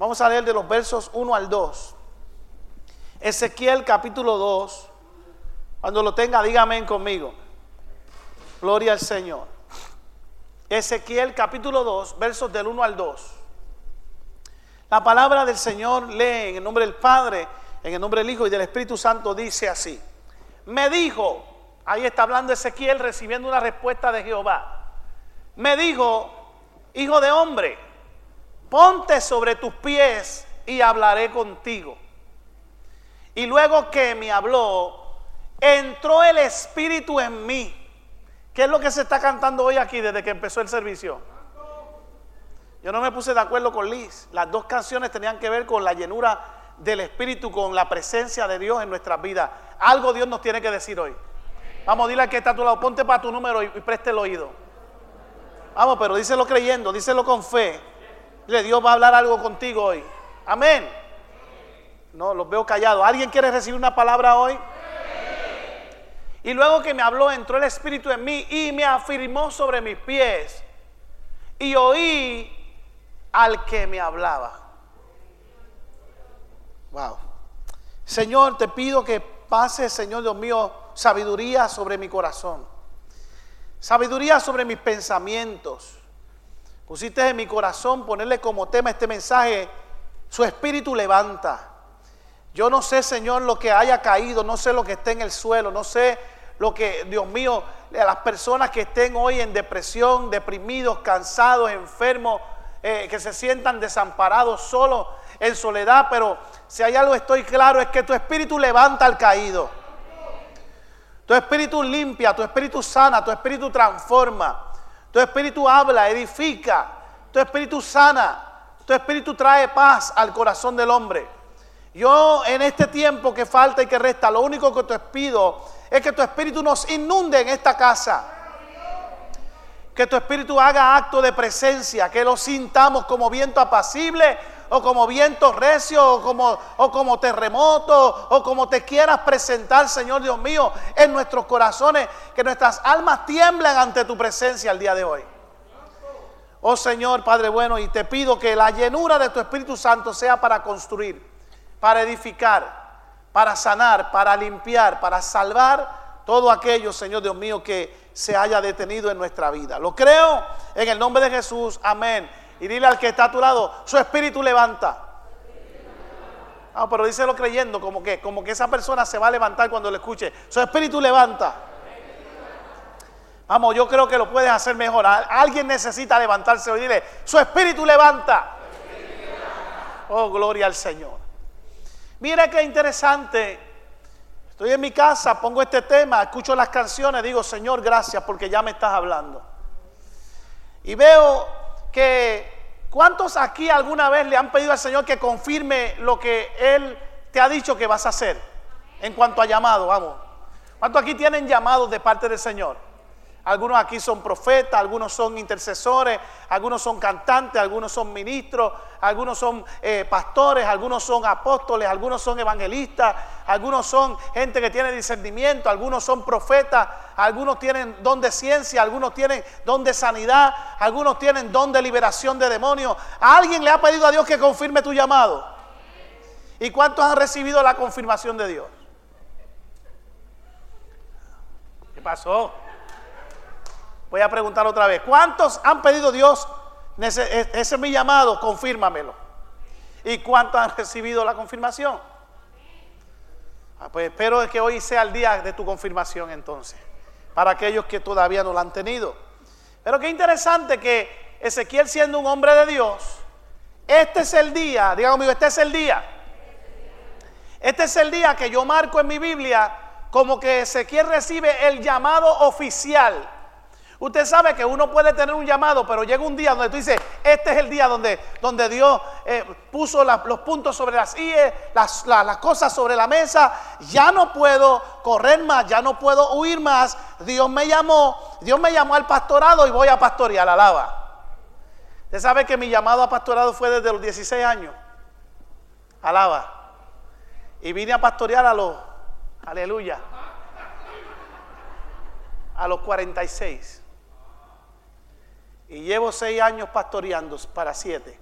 Vamos a leer de los versos 1 al 2. Ezequiel capítulo 2. Cuando lo tenga, dígame conmigo. Gloria al Señor. Ezequiel capítulo 2, versos del 1 al 2. La palabra del Señor lee en el nombre del Padre, en el nombre del Hijo y del Espíritu Santo, dice así. Me dijo, ahí está hablando Ezequiel recibiendo una respuesta de Jehová. Me dijo, hijo de hombre, ponte sobre tus pies y hablaré contigo. Y luego que me habló, entró el Espíritu en mí. ¿Qué es lo que se está cantando hoy aquí desde que empezó el servicio? Yo no me puse de acuerdo con Liz. Las dos canciones tenían que ver con la llenura del Espíritu, con la presencia de Dios en nuestras vidas. Algo Dios nos tiene que decir hoy. Vamos, dile al que está a tu lado, ponte para tu número y, preste el oído. Vamos, pero díselo creyendo, díselo con fe. Dile, Dios va a hablar algo contigo hoy. Amén. No, los veo callados. ¿Alguien quiere recibir una palabra hoy? Y luego que me habló, entró el Espíritu en mí y me afirmó sobre mis pies. Y oí al que me hablaba. Wow. Señor, te pido que pase, Señor Dios mío, sabiduría sobre mi corazón. Sabiduría sobre mis pensamientos. Pusiste en mi corazón ponerle como tema este mensaje, su espíritu levanta. Yo no sé, Señor, lo que haya caído, no sé lo que esté en el suelo, no sé lo que, Dios mío, a las personas que estén hoy en depresión, deprimidos, cansados, enfermos, eh, que se sientan desamparados, solos, en soledad, pero si hay algo estoy claro es que tu espíritu levanta al caído. Tu espíritu limpia, tu espíritu sana, tu espíritu transforma, tu espíritu habla, edifica, tu espíritu sana, tu espíritu trae paz al corazón del hombre. Yo en este tiempo que falta y que resta, lo único que te pido es que tu espíritu nos inunde en esta casa. Que tu espíritu haga acto de presencia, que lo sintamos como viento apacible o como viento recio o como, o como terremoto o como te quieras presentar, Señor Dios mío, en nuestros corazones, que nuestras almas tiemblen ante tu presencia el día de hoy. Oh Señor, Padre bueno, y te pido que la llenura de tu Espíritu Santo sea para construir, para edificar, para sanar, para limpiar, para salvar todo aquello, Señor Dios mío, que se haya detenido en nuestra vida. Lo creo en el nombre de Jesús. Amén. Y dile al que está a tu lado, su espíritu levanta. Ah, pero díselo creyendo, como que, como que esa persona se va a levantar cuando le escuche. Su espíritu levanta. Vamos, yo creo que lo puedes hacer mejor. Alguien necesita levantarse hoy. Dile, su espíritu levanta. Oh, gloria al Señor. Mira qué interesante Estoy en mi casa, pongo este tema, escucho las canciones, digo, Señor, gracias porque ya me estás hablando. Y veo que, ¿cuántos aquí alguna vez le han pedido al Señor que confirme lo que Él te ha dicho que vas a hacer? En cuanto a llamado, vamos. ¿Cuántos aquí tienen llamados de parte del Señor? Algunos aquí son profetas, algunos son intercesores, algunos son cantantes, algunos son ministros, algunos son eh, pastores, algunos son apóstoles, algunos son evangelistas, algunos son gente que tiene discernimiento, algunos son profetas, algunos tienen don de ciencia, algunos tienen don de sanidad, algunos tienen don de liberación de demonios. ¿A alguien le ha pedido a Dios que confirme tu llamado? ¿Y cuántos han recibido la confirmación de Dios? ¿Qué pasó? Voy a preguntar otra vez. ¿Cuántos han pedido Dios? Ese, es mi llamado, confírmamelo. ¿Y cuántos han recibido la confirmación? Ah, pues espero que hoy sea el día de tu confirmación entonces. Para aquellos que todavía no lo han tenido. Pero qué interesante que Ezequiel siendo un hombre de Dios, este es el día, diga conmigo, este es el día. Este es el día que yo marco en mi Biblia como que Ezequiel recibe el llamado oficial Usted sabe que uno puede tener un llamado, pero llega un día donde tú dices, este es el día donde, Dios eh, puso los puntos sobre las IE, las, las cosas sobre la mesa. Ya no puedo correr más, ya no puedo huir más. Dios me llamó, Dios me llamó al pastorado y voy a pastorear, alaba. Usted sabe que mi llamado a pastorado fue desde los 16 años. Alaba. Y vine a pastorear a los, aleluya, a los 46. Y llevo seis años pastoreando para siete.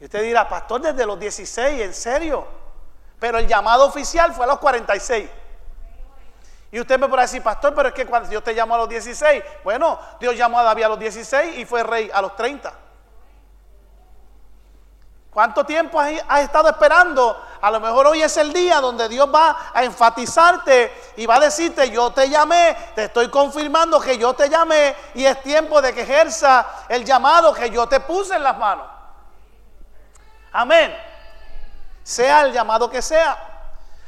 Y usted dirá, pastor, desde los 16, ¿en serio? Pero el llamado oficial fue a los 46. Y usted me podrá decir, pastor, pero es que cuando Dios te llamó a los 16, bueno, Dios llamó a David a los 16 y fue rey a los 30. ¿Cuánto tiempo has, estado esperando? A lo mejor hoy es el día donde Dios va a enfatizarte y va a decirte, yo te llamé, te estoy confirmando que yo te llamé y es tiempo de que ejerza el llamado que yo te puse en las manos. Amén. Sea el llamado que sea.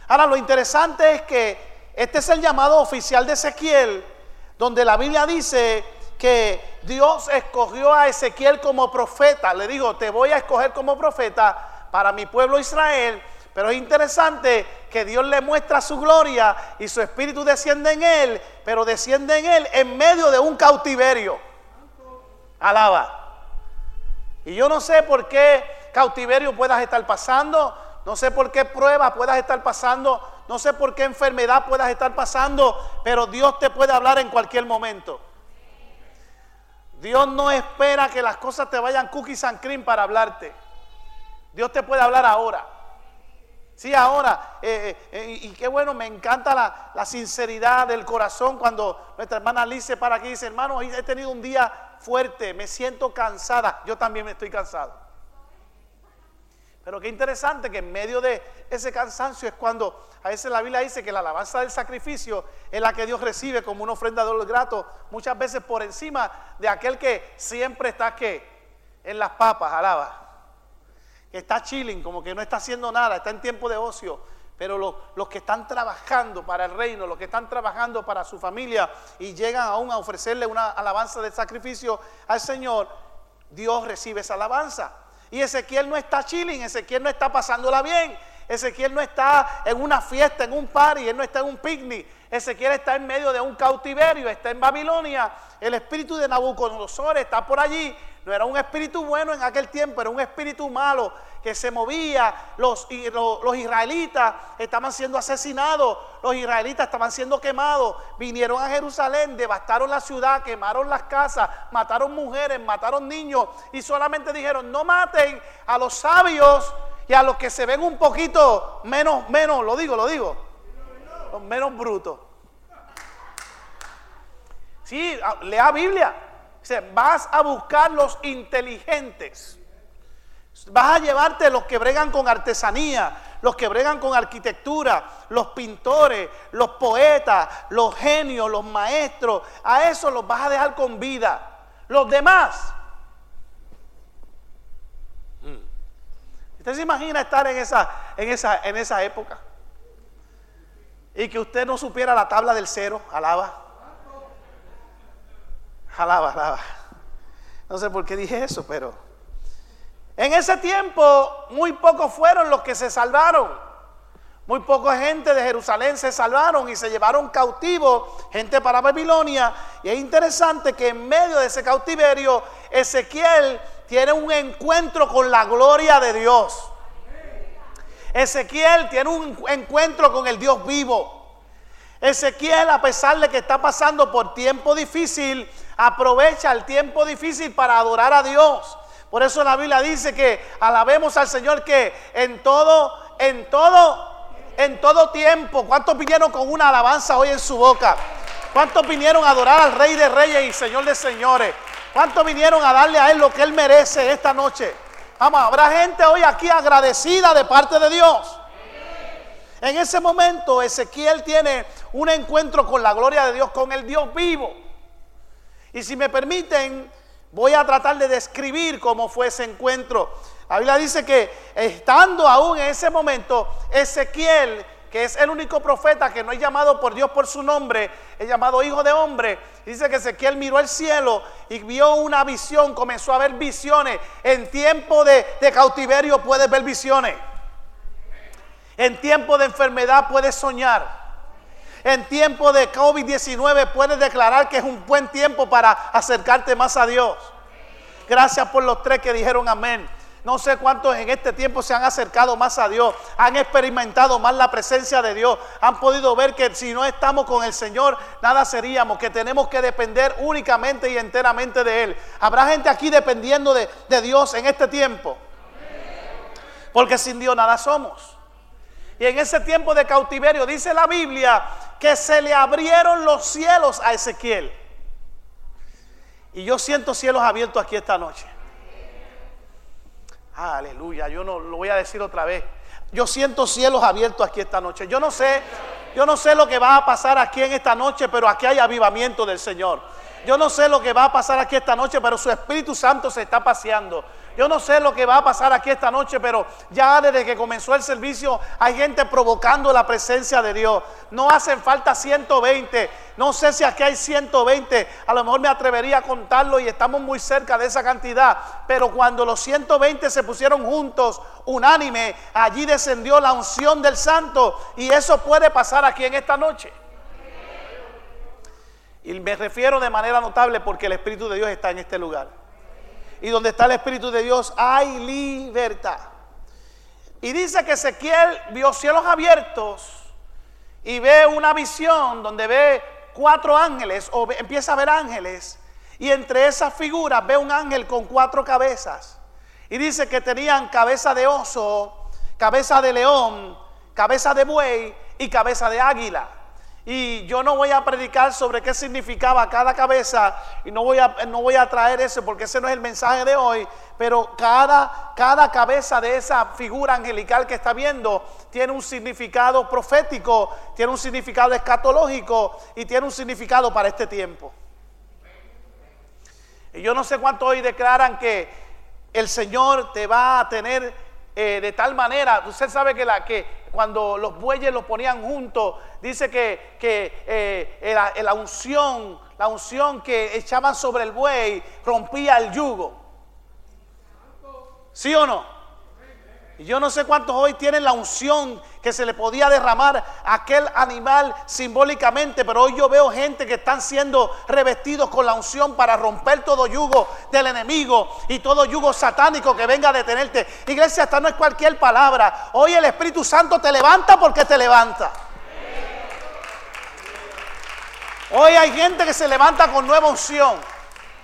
Ahora lo interesante es que este es el llamado oficial de Ezequiel, donde la Biblia dice que Dios escogió a Ezequiel como profeta. Le digo, te voy a escoger como profeta para mi pueblo Israel. Pero es interesante que Dios le muestra su gloria y su espíritu desciende en él, pero desciende en él en medio de un cautiverio. Alaba. Y yo no sé por qué cautiverio puedas estar pasando, no sé por qué prueba puedas estar pasando, no sé por qué enfermedad puedas estar pasando, pero Dios te puede hablar en cualquier momento. Dios no espera que las cosas te vayan cookies and cream para hablarte. Dios te puede hablar ahora. Sí, ahora. Eh, eh, eh, y qué bueno, me encanta la, sinceridad del corazón cuando nuestra hermana Liz se para aquí y dice, hermano, he tenido un día fuerte, me siento cansada. Yo también me estoy cansado. Pero qué interesante que en medio de ese cansancio es cuando a veces la Biblia dice que la alabanza del sacrificio es la que Dios recibe como una ofrenda de los gratos, muchas veces por encima de aquel que siempre está que en las papas, alaba. Que está chilling, como que no está haciendo nada, está en tiempo de ocio. Pero los, los, que están trabajando para el reino, los que están trabajando para su familia y llegan aún a ofrecerle una alabanza de sacrificio al Señor, Dios recibe esa alabanza. Y Ezequiel no está chilling, Ezequiel no está pasándola bien. Ezequiel no está en una fiesta, en un party, él no está en un picnic. Ezequiel está en medio de un cautiverio, está en Babilonia. El espíritu de Nabucodonosor está por allí no era un espíritu bueno en aquel tiempo, era un espíritu malo que se movía. Los, los, israelitas estaban siendo asesinados, los israelitas estaban siendo quemados. Vinieron a Jerusalén, devastaron la ciudad, quemaron las casas, mataron mujeres, mataron niños y solamente dijeron, no maten a los sabios y a los que se ven un poquito menos, menos, lo digo, lo digo, menos brutos. Sí, lea Biblia vas a buscar los inteligentes. Vas a llevarte los que bregan con artesanía, los que bregan con arquitectura, los pintores, los poetas, los genios, los maestros. A eso los vas a dejar con vida. Los demás. ¿Usted se imagina estar en esa, en esa, en esa época? Y que usted no supiera la tabla del cero, alaba. Alaba, alaba. No sé por qué dije eso, pero en ese tiempo muy pocos fueron los que se salvaron. Muy poca gente de Jerusalén se salvaron y se llevaron cautivos, gente para Babilonia. Y es interesante que en medio de ese cautiverio, Ezequiel tiene un encuentro con la gloria de Dios. Ezequiel tiene un encuentro con el Dios vivo. Ezequiel, a pesar de que está pasando por tiempo difícil, aprovecha el tiempo difícil para adorar a Dios. Por eso la Biblia dice que alabemos al Señor que en todo, en todo, en todo tiempo. ¿Cuántos vinieron con una alabanza hoy en su boca? ¿Cuántos vinieron a adorar al Rey de Reyes y Señor de Señores? ¿Cuántos vinieron a darle a Él lo que Él merece esta noche? Vamos, habrá gente hoy aquí agradecida de parte de Dios. En ese momento Ezequiel tiene un encuentro con la gloria de Dios, con el Dios vivo. Y si me permiten, voy a tratar de describir cómo fue ese encuentro. La Biblia dice que estando aún en ese momento, Ezequiel, que es el único profeta que no es llamado por Dios por su nombre, es llamado hijo de hombre, dice que Ezequiel miró al cielo y vio una visión, comenzó a ver visiones. En tiempo de cautiverio puedes ver visiones. En tiempo de enfermedad puedes soñar. En tiempo de COVID-19 puedes declarar que es un buen tiempo para acercarte más a Dios. Gracias por los tres que dijeron amén. No sé cuántos en este tiempo se han acercado más a Dios, han experimentado más la presencia de Dios, han podido ver que si no estamos con el Señor, nada seríamos, que tenemos que depender únicamente y enteramente de Él. Habrá gente aquí dependiendo de, de Dios en este tiempo. Porque sin Dios nada somos. Y en ese tiempo de cautiverio dice la Biblia que se le abrieron los cielos a Ezequiel. Y yo siento cielos abiertos aquí esta noche. Aleluya, yo no lo voy a decir otra vez. Yo siento cielos abiertos aquí esta noche. Yo no sé, yo no sé lo que va a pasar aquí en esta noche, pero aquí hay avivamiento del Señor. Yo no sé lo que va a pasar aquí esta noche, pero su Espíritu Santo se está paseando. Yo no sé lo que va a pasar aquí esta noche, pero ya desde que comenzó el servicio hay gente provocando la presencia de Dios. No hacen falta 120. No sé si aquí hay 120. A lo mejor me atrevería a contarlo y estamos muy cerca de esa cantidad. Pero cuando los 120 se pusieron juntos, unánime, allí descendió la unción del santo. Y eso puede pasar aquí en esta noche. Y me refiero de manera notable porque el Espíritu de Dios está en este lugar. Y donde está el Espíritu de Dios hay libertad. Y dice que Ezequiel vio cielos abiertos y ve una visión donde ve cuatro ángeles o empieza a ver ángeles. Y entre esas figuras ve un ángel con cuatro cabezas. Y dice que tenían cabeza de oso, cabeza de león, cabeza de buey y cabeza de águila. Y yo no voy a predicar sobre qué significaba cada cabeza y no voy a, no voy a traer eso porque ese no es el mensaje de hoy, pero cada, cada cabeza de esa figura angelical que está viendo tiene un significado profético, tiene un significado escatológico y tiene un significado para este tiempo. Y yo no sé cuánto hoy declaran que el Señor te va a tener eh, de tal manera, usted sabe que, la, que cuando los bueyes los ponían juntos, dice que, que eh, la, unción, la unción que echaban sobre el buey rompía el yugo. ¿Sí o no? Y yo no sé cuántos hoy tienen la unción que se le podía derramar aquel animal simbólicamente, pero hoy yo veo gente que están siendo revestidos con la unción para romper todo yugo del enemigo y todo yugo satánico que venga a detenerte. Iglesia, esta no es cualquier palabra. Hoy el Espíritu Santo te levanta porque te levanta. Hoy hay gente que se levanta con nueva unción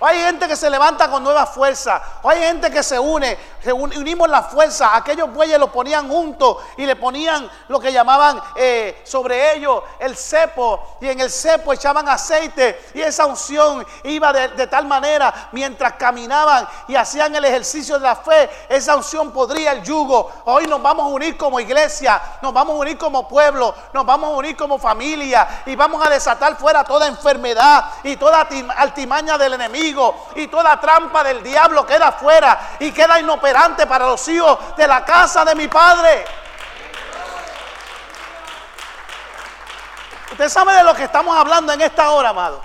hay gente que se levanta con nueva fuerza. hay gente que se une. Unimos la fuerza. Aquellos bueyes los ponían juntos y le ponían lo que llamaban eh, sobre ellos el cepo. Y en el cepo echaban aceite. Y esa unción iba de, tal manera mientras caminaban y hacían el ejercicio de la fe. Esa unción podría el yugo. Hoy nos vamos a unir como iglesia. Nos vamos a unir como pueblo. Nos vamos a unir como familia. Y vamos a desatar fuera toda enfermedad y toda altimaña del enemigo y toda trampa del diablo queda fuera y queda inoperante para los hijos de la casa de mi padre. Usted sabe de lo que estamos hablando en esta hora, amado.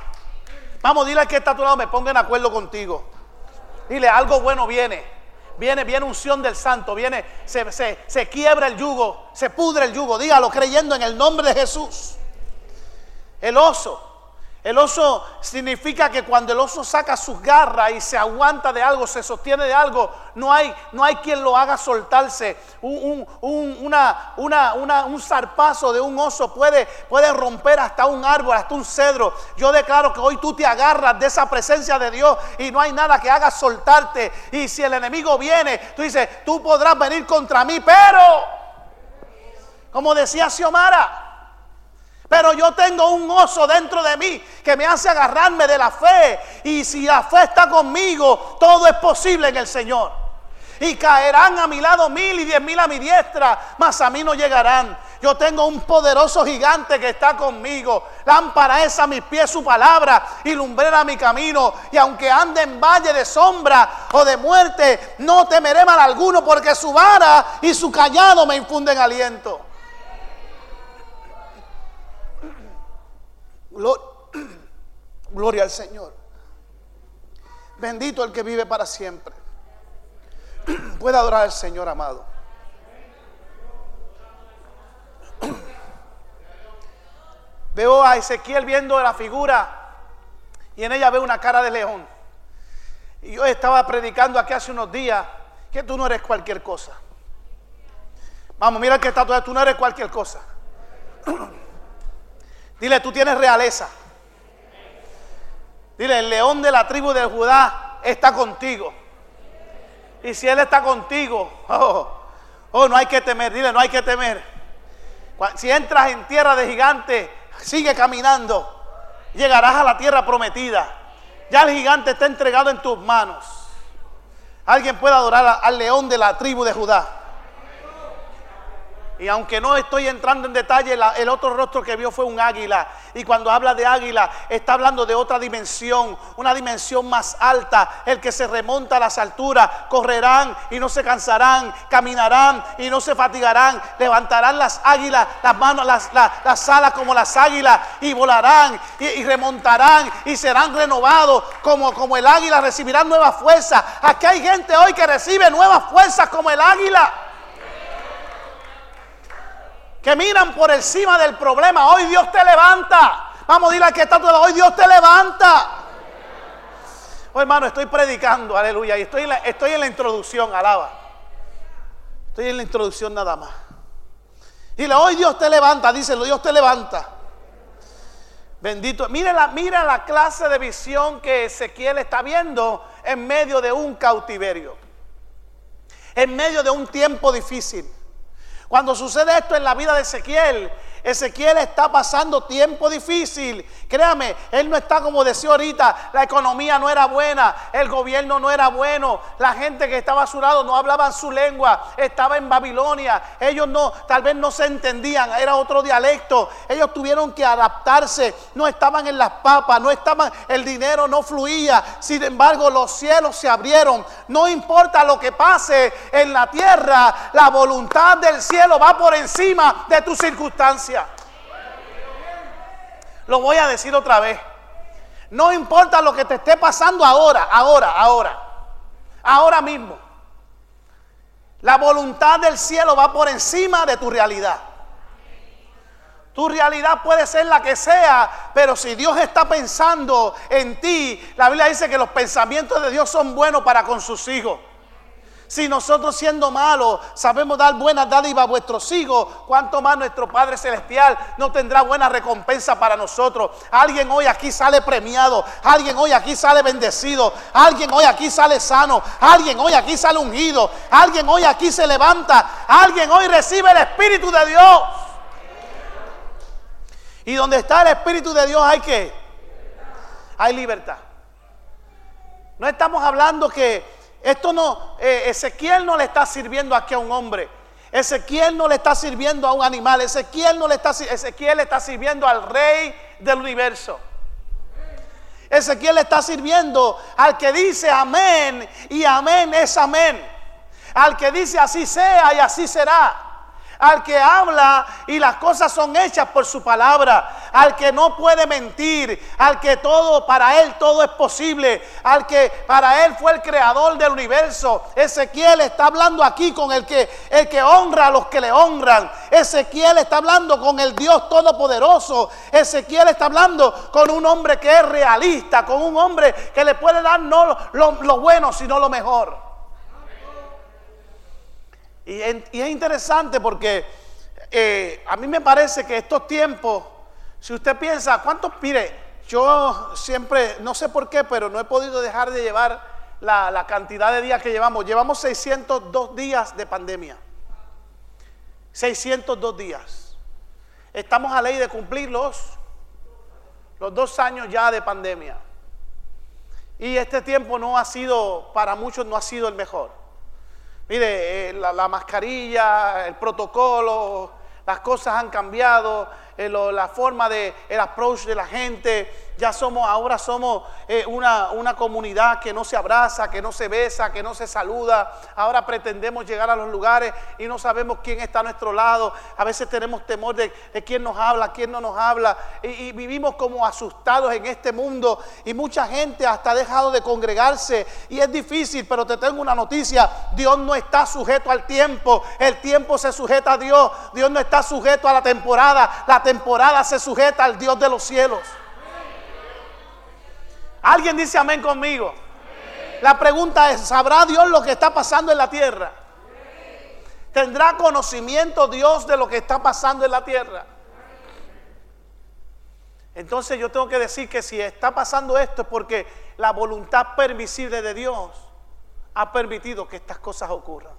Vamos, dile al que a tu lado, me ponga en acuerdo contigo. Dile, algo bueno viene. Viene, viene unción del santo, viene, se, se, se quiebra el yugo, se pudre el yugo. Dígalo creyendo en el nombre de Jesús. El oso el oso significa que cuando el oso saca sus garras y se aguanta de algo, se sostiene de algo, no hay, no hay quien lo haga soltarse. Un, una, un zarpazo de un oso puede, puede romper hasta un árbol, hasta un cedro. Yo declaro que hoy tú te agarras de esa presencia de Dios y no hay nada que haga soltarte. Y si el enemigo viene, tú dices, tú podrás venir contra mí, pero, como decía Xiomara, pero yo tengo un oso dentro de mí que me hace agarrarme de la fe. Y si la fe está conmigo, todo es posible en el Señor. Y caerán a mi lado mil y diez mil a mi diestra, mas a mí no llegarán. Yo tengo un poderoso gigante que está conmigo. Lámpara es a mis pies su palabra y lumbrera mi camino. Y aunque ande en valle de sombra o de muerte, no temeré mal alguno porque su vara y su callado me infunden aliento. Gloria al Señor. Bendito el que vive para siempre. Puede adorar al Señor amado. Veo a Ezequiel viendo la figura y en ella veo una cara de león. Y yo estaba predicando aquí hace unos días que tú no eres cualquier cosa. Vamos, mira que está, tú no eres cualquier cosa. Dile, tú tienes realeza. Dile, el león de la tribu de Judá está contigo. Y si Él está contigo, oh, Oh, no hay que temer, dile, no hay que temer. Si entras en tierra de gigante, sigue caminando. Llegarás a la tierra prometida. Ya el gigante está entregado en tus manos. Alguien puede adorar al león de la tribu de Judá. Y aunque no estoy entrando en detalle, el otro rostro que vio fue un águila. Y cuando habla de águila, está hablando de otra dimensión, una dimensión más alta. El que se remonta a las alturas, correrán y no se cansarán, caminarán y no se fatigarán, levantarán las águilas, las manos, las, alas como las águilas y volarán y, remontarán y serán renovados como, como el águila, recibirán nuevas fuerzas. Aquí hay gente hoy que recibe nuevas fuerzas como el águila que miran por encima del problema. Hoy Dios te levanta. Vamos a decirle al que está todo. Hoy Dios te levanta. Oh, hermano, estoy predicando, aleluya. Y estoy en, la, la introducción, alaba. Estoy en la introducción nada más. Dile, hoy Dios te levanta, díselo, Dios te levanta. Bendito. Mire la, mira la clase de visión que Ezequiel está viendo en medio de un cautiverio. En medio de un tiempo difícil. Cuando sucede esto en la vida de Ezequiel, Ezequiel está pasando tiempo difícil. Créame, él no está como decía ahorita, la economía no era buena, el gobierno no era bueno, la gente que estaba a su lado no hablaban su lengua, estaba en Babilonia, ellos no, tal vez no se entendían, era otro dialecto, ellos tuvieron que adaptarse, no estaban en las papas, no estaban, el dinero no fluía, sin embargo los cielos se abrieron, no importa lo que pase en la tierra, la voluntad del cielo va por encima de tus circunstancias. Lo voy a decir otra vez. No importa lo que te esté pasando ahora, ahora, ahora, ahora mismo. La voluntad del cielo va por encima de tu realidad. Tu realidad puede ser la que sea, pero si Dios está pensando en ti, la Biblia dice que los pensamientos de Dios son buenos para con sus hijos. Si nosotros siendo malos sabemos dar buenas dádivas a vuestros hijos, ¿cuánto más nuestro Padre Celestial no tendrá buena recompensa para nosotros? Alguien hoy aquí sale premiado, alguien hoy aquí sale bendecido, alguien hoy aquí sale sano, alguien hoy aquí sale ungido, alguien hoy aquí se levanta, alguien hoy recibe el Espíritu de Dios. Y donde está el Espíritu de Dios hay que, hay libertad. No estamos hablando que esto no, eh, Ezequiel no le está sirviendo aquí a un hombre. Ezequiel no le está sirviendo a un animal. Ezequiel no le está, Ezequiel está sirviendo al rey del universo. Ezequiel le está sirviendo al que dice amén y amén es amén. Al que dice así sea y así será al que habla y las cosas son hechas por su palabra, al que no puede mentir, al que todo, para él todo es posible, al que para él fue el creador del universo. Ezequiel está hablando aquí con el que, el que honra a los que le honran. Ezequiel está hablando con el Dios Todopoderoso. Ezequiel está hablando con un hombre que es realista, con un hombre que le puede dar no lo, lo bueno, sino lo mejor. Y, es interesante porque eh, a mí me parece que estos tiempos, si usted piensa, ¿cuántos? Mire, yo siempre, no sé por qué, pero no he podido dejar de llevar la, cantidad de días que llevamos. Llevamos 602 días de pandemia. 602 días. Estamos a ley de cumplirlos los dos años ya de pandemia. Y este tiempo no ha sido, para muchos no ha sido el mejor. Mire, eh, la, mascarilla, el protocolo, las cosas han cambiado, eh, la forma de el approach de la gente, ya somos, ahora somos eh, una, una, comunidad que no se abraza, que no se besa, que no se saluda. Ahora pretendemos llegar a los lugares y no sabemos quién está a nuestro lado. A veces tenemos temor de, quién nos habla, quién no nos habla. Y, y, vivimos como asustados en este mundo. Y mucha gente hasta ha dejado de congregarse. Y es difícil, pero te tengo una noticia. Dios no está sujeto al tiempo. El tiempo se sujeta a Dios. Dios no está sujeto a la temporada. La temporada se sujeta al Dios de los cielos. Alguien dice amén conmigo. La pregunta es, ¿sabrá Dios lo que está pasando en la tierra? ¿Tendrá conocimiento Dios de lo que está pasando en la tierra? Entonces yo tengo que decir que si está pasando esto es porque la voluntad permisible de Dios ha permitido que estas cosas ocurran.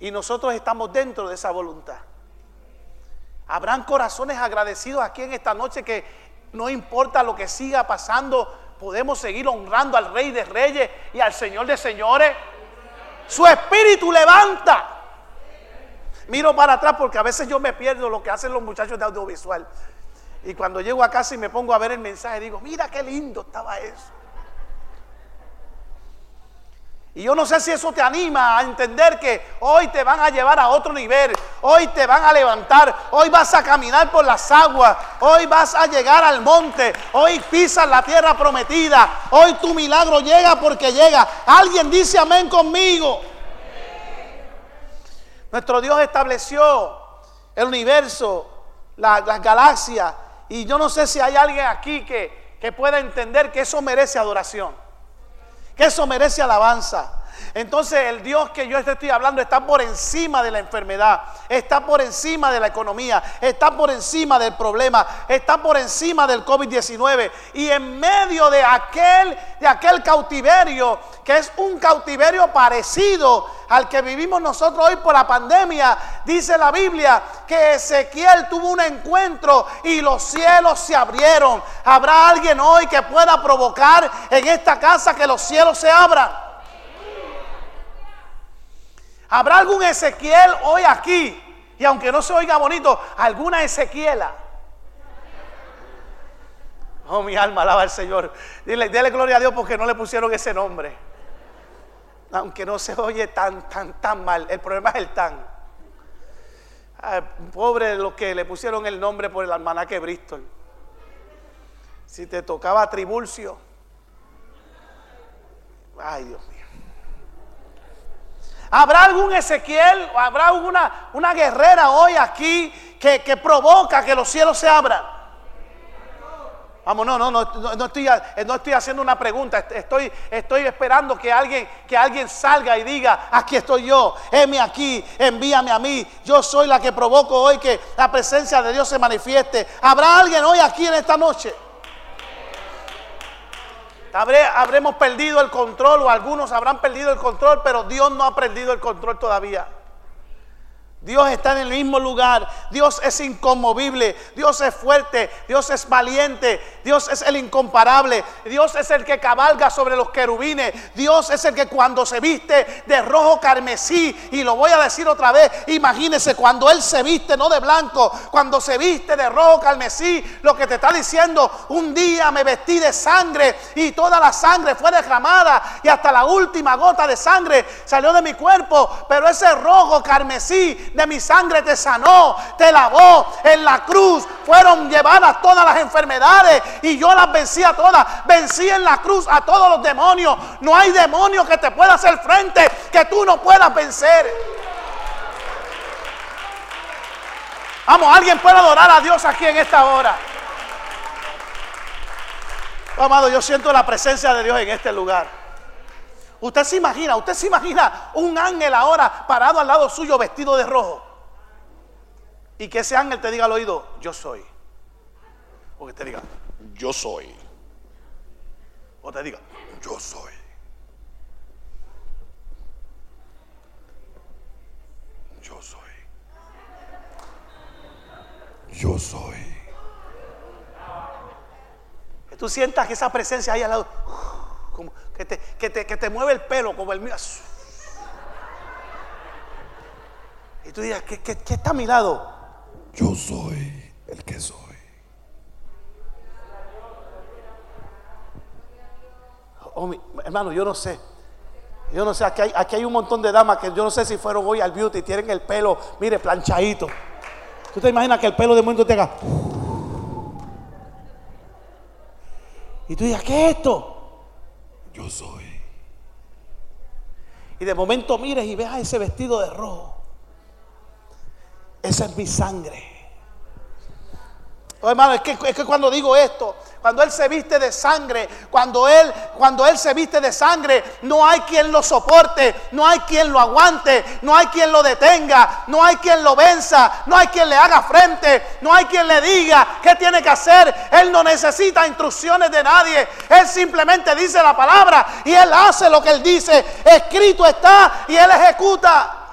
Y nosotros estamos dentro de esa voluntad. Habrán corazones agradecidos aquí en esta noche que no importa lo que siga pasando, podemos seguir honrando al Rey de Reyes y al Señor de Señores. Su espíritu levanta. Miro para atrás porque a veces yo me pierdo lo que hacen los muchachos de audiovisual. Y cuando llego a casa y me pongo a ver el mensaje, digo, mira qué lindo estaba eso. Y yo no sé si eso te anima a entender que hoy te van a llevar a otro nivel, hoy te van a levantar, hoy vas a caminar por las aguas, hoy vas a llegar al monte, hoy pisas la tierra prometida, hoy tu milagro llega porque llega. Alguien dice amén conmigo. Nuestro Dios estableció el universo, las galaxias, y yo no sé si hay alguien aquí que, que pueda entender que eso merece adoración que eso merece alabanza. Entonces el Dios que yo estoy hablando está por encima de la enfermedad, está por encima de la economía, está por encima del problema, está por encima del COVID-19 y en medio de aquel de aquel cautiverio que es un cautiverio parecido al que vivimos nosotros hoy por la pandemia, dice la Biblia que Ezequiel tuvo un encuentro y los cielos se abrieron. ¿Habrá alguien hoy que pueda provocar en esta casa que los cielos se abran? ¿Habrá algún Ezequiel hoy aquí? Y aunque no se oiga bonito, alguna Ezequiela. Oh, mi alma alaba al Señor. Dile, dile gloria a Dios porque no le pusieron ese nombre. Aunque no se oye tan, tan, tan mal. El problema es el tan. pobre los que le pusieron el nombre por el almanaque Bristol. Si te tocaba Tribulcio. Ay, Dios mío. ¿Habrá algún Ezequiel habrá una, una guerrera hoy aquí que, que provoca que los cielos se abran? Vamos, no, no, no, no, estoy, no estoy haciendo una pregunta, estoy, estoy esperando que alguien, que alguien salga y diga, aquí estoy yo, heme aquí, envíame a mí, yo soy la que provoco hoy que la presencia de Dios se manifieste. ¿Habrá alguien hoy aquí en esta noche? Habremos perdido el control o algunos habrán perdido el control, pero Dios no ha perdido el control todavía. Dios está en el mismo lugar. Dios es inconmovible. Dios es fuerte. Dios es valiente. Dios es el incomparable. Dios es el que cabalga sobre los querubines. Dios es el que cuando se viste de rojo carmesí, y lo voy a decir otra vez, imagínese cuando Él se viste no de blanco, cuando se viste de rojo carmesí, lo que te está diciendo, un día me vestí de sangre y toda la sangre fue derramada y hasta la última gota de sangre salió de mi cuerpo. Pero ese rojo carmesí de mi sangre te sanó, te lavó. En la cruz fueron llevadas todas las enfermedades y yo las vencí a todas. Vencí en la cruz a todos los demonios. No hay demonio que te pueda hacer frente que tú no puedas vencer. Vamos, alguien puede adorar a Dios aquí en esta hora. amado, yo siento la presencia de Dios en este lugar. Usted se imagina, usted se imagina un ángel ahora parado al lado suyo vestido de rojo. Y que ese ángel te diga al oído, yo soy. O que te diga, yo soy. O te diga, yo soy. Yo soy. Yo soy. Que tú sientas que esa presencia ahí al lado que te, que te, mueve el pelo como el mío. Y tú digas, ¿qué, está a mi lado? Yo soy el que soy. Oh, hermano, yo no sé. Yo no sé, aquí hay, aquí hay, un montón de damas que yo no sé si fueron hoy al beauty y tienen el pelo, mire, planchadito. ¿Tú te imaginas que el pelo de momento te haga? Y tú digas, ¿qué es esto? Yo soy. Y de momento mires y veas ese vestido de rojo. Esa es mi sangre. Oh, hermano, es que, es que cuando digo esto, cuando Él se viste de sangre, cuando él, cuando él se viste de sangre, no hay quien lo soporte, no hay quien lo aguante, no hay quien lo detenga, no hay quien lo venza, no hay quien le haga frente, no hay quien le diga qué tiene que hacer. Él no necesita instrucciones de nadie, Él simplemente dice la palabra y Él hace lo que Él dice. Escrito está y Él ejecuta.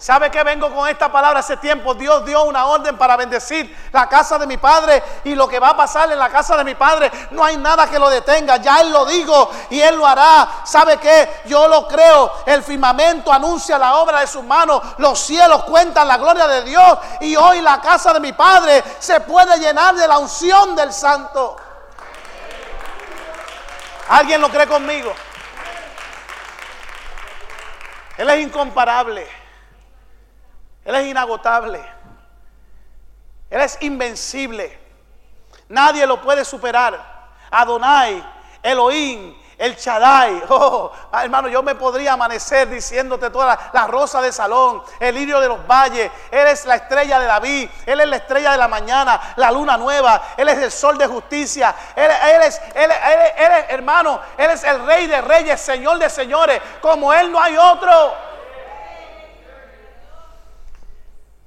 ¿Sabe que vengo con esta palabra hace tiempo? Dios dio una orden para bendecir la casa de mi padre y lo que va a pasar en la casa de mi padre, no hay nada que lo detenga. Ya Él lo dijo y Él lo hará. ¿Sabe qué? Yo lo creo. El firmamento anuncia la obra de sus manos. Los cielos cuentan la gloria de Dios y hoy la casa de mi padre se puede llenar de la unción del santo. ¿Alguien lo cree conmigo? Él es incomparable. Él es inagotable. Él es invencible. Nadie lo puede superar. Adonai, Elohim, el Shaddai. Oh, hermano, yo me podría amanecer diciéndote toda la, rosa de salón, el lirio de los valles. Él es la estrella de David. Él es la estrella de la mañana, la luna nueva. Él es el sol de justicia. Él, es, él, él hermano, Él es el rey de reyes, señor de señores. Como Él no hay otro.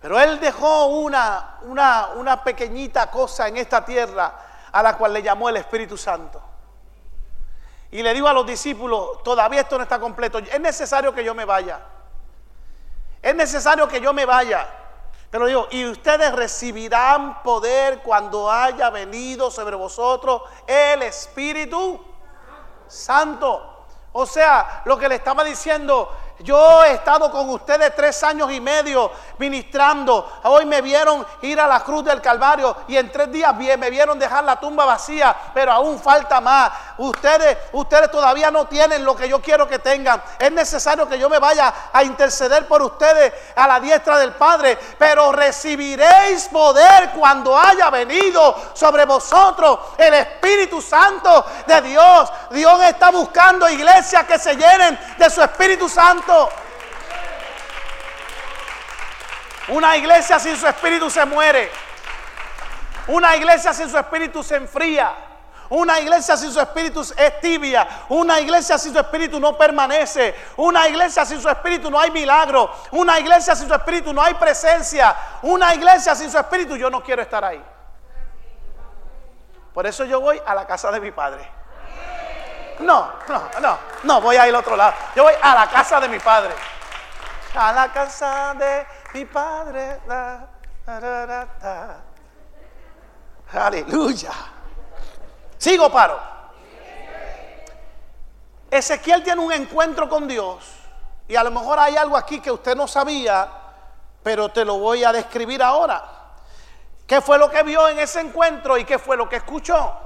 Pero Él dejó una, una, una pequeñita cosa en esta tierra a la cual le llamó el Espíritu Santo. Y le digo a los discípulos, todavía esto no está completo, es necesario que yo me vaya. Es necesario que yo me vaya. Pero digo, y ustedes recibirán poder cuando haya venido sobre vosotros el Espíritu Santo. O sea, lo que le estaba diciendo, yo he estado con ustedes tres años y medio ministrando. Hoy me vieron ir a la cruz del Calvario y en tres días me vieron dejar la tumba vacía, pero aún falta más. Ustedes, ustedes todavía no tienen lo que yo quiero que tengan. Es necesario que yo me vaya a interceder por ustedes a la diestra del Padre, pero recibiréis poder cuando haya venido sobre vosotros el Espíritu Santo de Dios. Dios está buscando iglesias que se llenen de su Espíritu Santo. Una iglesia sin su espíritu se muere. Una iglesia sin su espíritu se enfría. Una iglesia sin su espíritu es tibia. Una iglesia sin su espíritu no permanece. Una iglesia sin su espíritu no hay milagro. Una iglesia sin su espíritu no hay presencia. Una iglesia sin su espíritu yo no quiero estar ahí. Por eso yo voy a la casa de mi padre. No, no, no, no, voy a ir al otro lado. Yo voy a la casa de mi padre. A la casa de mi padre. Aleluya. Sigo, paro. Ezequiel tiene un encuentro con Dios. Y a lo mejor hay algo aquí que usted no sabía, pero te lo voy a describir ahora. ¿Qué fue lo que vio en ese encuentro y qué fue lo que escuchó?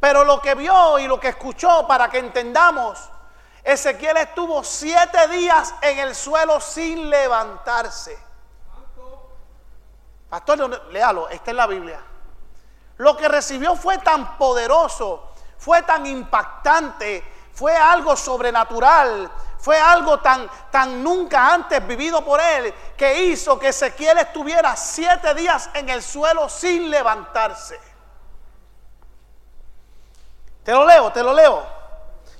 Pero lo que vio y lo que escuchó, para que entendamos, Ezequiel estuvo siete días en el suelo sin levantarse. Pastor, léalo, está en la Biblia. Lo que recibió fue tan poderoso, fue tan impactante, fue algo sobrenatural, fue algo tan, tan nunca antes vivido por él, que hizo que Ezequiel estuviera siete días en el suelo sin levantarse. Te lo leo, te lo leo.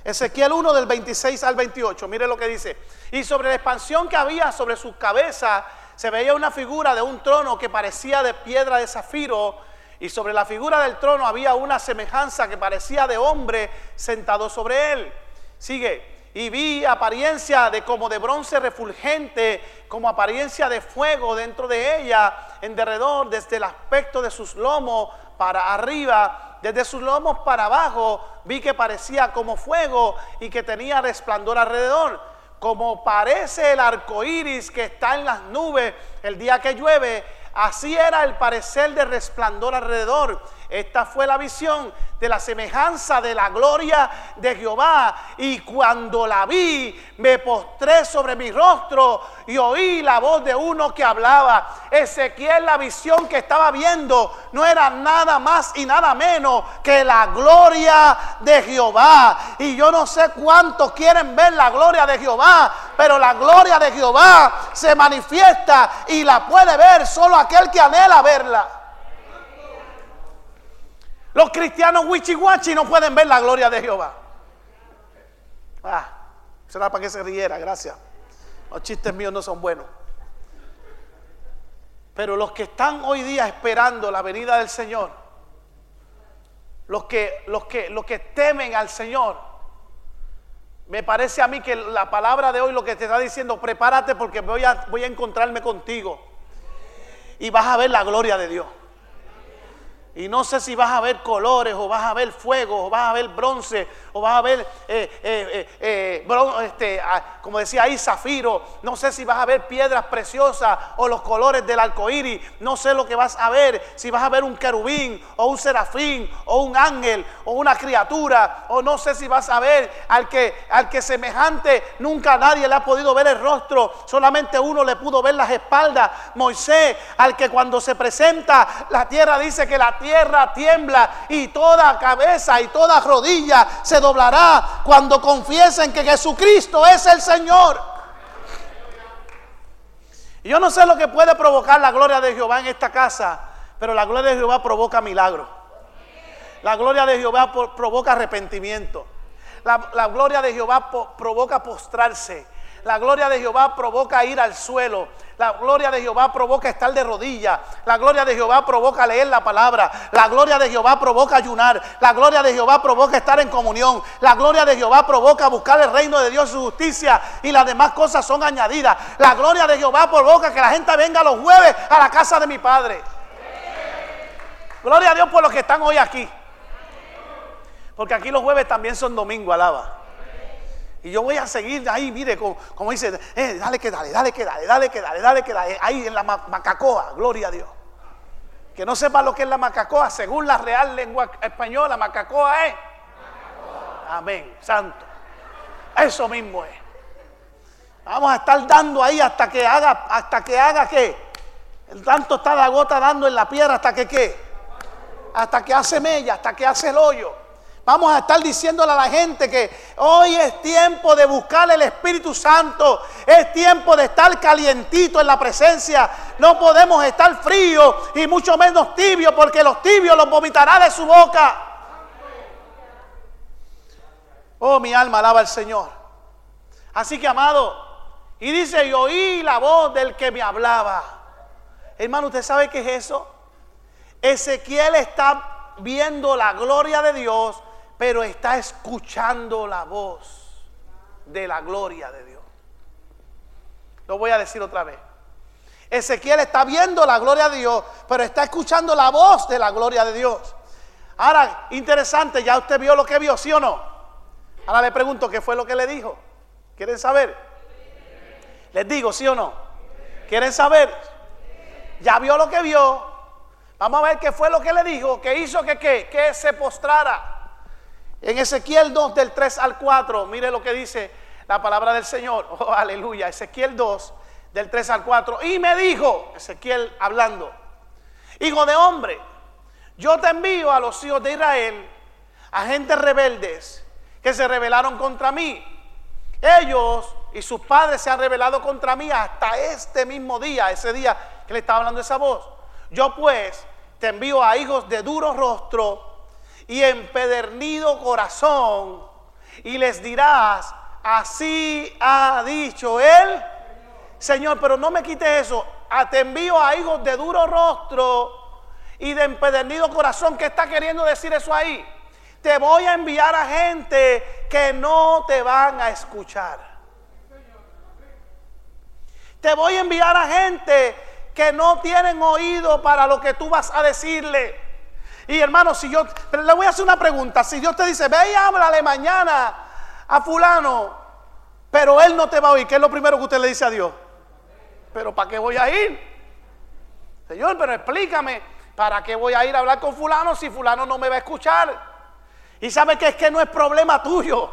Ezequiel 1 del 26 al 28, mire lo que dice. Y sobre la expansión que había sobre su cabeza, se veía una figura de un trono que parecía de piedra de zafiro, y sobre la figura del trono había una semejanza que parecía de hombre sentado sobre él. Sigue, y vi apariencia de como de bronce refulgente, como apariencia de fuego dentro de ella, en derredor, desde el aspecto de sus lomos para arriba desde sus lomos para abajo vi que parecía como fuego y que tenía resplandor alrededor, como parece el arco iris que está en las nubes el día que llueve. Así era el parecer de resplandor alrededor. Esta fue la visión de la semejanza de la gloria de Jehová. Y cuando la vi, me postré sobre mi rostro y oí la voz de uno que hablaba. Ezequiel, la visión que estaba viendo no era nada más y nada menos que la gloria de Jehová. Y yo no sé cuántos quieren ver la gloria de Jehová, pero la gloria de Jehová se manifiesta y la puede ver solo aquel que anhela verla. Los cristianos wichihuachi no pueden ver la gloria de Jehová. Ah, será para que se riera, gracias. Los chistes míos no son buenos. Pero los que están hoy día esperando la venida del Señor, los que, los que, los que temen al Señor, Me parece a mí que la palabra de hoy lo que te está diciendo, prepárate porque voy a, voy a encontrarme contigo. Y vas a ver la gloria de Dios. Y no sé si vas a ver colores o vas a ver fuego o vas a ver bronce o vas a ver, eh, eh, eh, este, ah, como decía ahí, zafiro. No sé si vas a ver piedras preciosas o los colores del arco iris. No sé lo que vas a ver. Si vas a ver un querubín o un serafín o un ángel o una criatura. O no sé si vas a ver al que, al que semejante nunca nadie le ha podido ver el rostro. Solamente uno le pudo ver las espaldas. Moisés, al que cuando se presenta la tierra dice que la tierra tiembla y toda cabeza y toda rodilla se doblará cuando confiesen que Jesucristo es el Señor. yo no sé lo que puede provocar la gloria de Jehová en esta casa, pero la gloria de Jehová provoca milagro. La gloria de Jehová provoca arrepentimiento. La gloria de Jehová provoca postrarse. La gloria de Jehová provoca ir al suelo. La gloria de Jehová provoca estar de rodillas. La gloria de Jehová provoca leer la palabra. La gloria de Jehová provoca ayunar. La gloria de Jehová provoca estar en comunión. La gloria de Jehová provoca buscar el reino de Dios y su justicia. Y las demás cosas son añadidas. La gloria de Jehová provoca que la gente venga los jueves a la casa de mi Padre. Gloria a Dios por los que están hoy aquí. Porque aquí los jueves también son domingo, alaba. Y yo voy a seguir ahí, mire, como, dice, eh, dale que dale, dale que dale, dale que dale, dale que dale. Ahí en la macacoa, gloria a Dios. Que no sepa lo que es la macacoa, según la real lengua española, macacoa es. Amén, santo. Eso mismo es. Vamos a estar dando ahí hasta que haga, hasta que haga qué. El tanto está la gota dando en la piedra hasta que qué. Hasta que hace mella, hasta que hace el hoyo. Vamos a estar diciéndole a la gente que hoy es tiempo de buscar el Espíritu Santo. Es tiempo de estar calientito en la presencia. No podemos estar fríos y mucho menos tibios porque los tibios los vomitará de su boca. Oh, mi alma alaba al Señor. Así que, amado, y dice, y oí la voz del que me hablaba. Hermano, ¿usted sabe qué es eso? Ezequiel está viendo la gloria de Dios pero está escuchando la voz de la gloria de Dios. Lo voy a decir otra vez. Ezequiel está viendo la gloria de Dios, pero está escuchando la voz de la gloria de Dios. Ahora, interesante, ya usted vio lo que vio, ¿sí o no? Ahora le pregunto, ¿qué fue lo que le dijo? ¿Quieren saber? Les digo, ¿sí o no? ¿Quieren saber? Ya vio lo que vio. Vamos a ver qué fue lo que le dijo, que hizo que, que se postrara. En Ezequiel 2 del 3 al 4, mire lo que dice la palabra del Señor. Oh, aleluya. Ezequiel 2 del 3 al 4. Y me dijo, Ezequiel hablando, hijo de hombre, yo te envío a los hijos de Israel, a gentes rebeldes que se rebelaron contra mí. Ellos y sus padres se han rebelado contra mí hasta este mismo día, ese día que le estaba hablando esa voz. Yo pues te envío a hijos de duro rostro y empedernido corazón, y les dirás, así ha dicho él, Señor, pero no me quite eso, ah, te envío a hijos de duro rostro y de empedernido corazón, ¿qué está queriendo decir eso ahí? Te voy a enviar a gente que no te van a escuchar. Te voy a enviar a gente que no tienen oído para lo que tú vas a decirle. Y hermano, si yo, pero le voy a hacer una pregunta. Si Dios te dice, ve y háblale mañana a fulano, pero él no te va a oír, ¿qué es lo primero que usted le dice a Dios? Pero ¿para qué voy a ir? Señor, pero explícame, ¿para qué voy a ir a hablar con fulano si fulano no me va a escuchar? Y sabe que es que no es problema tuyo.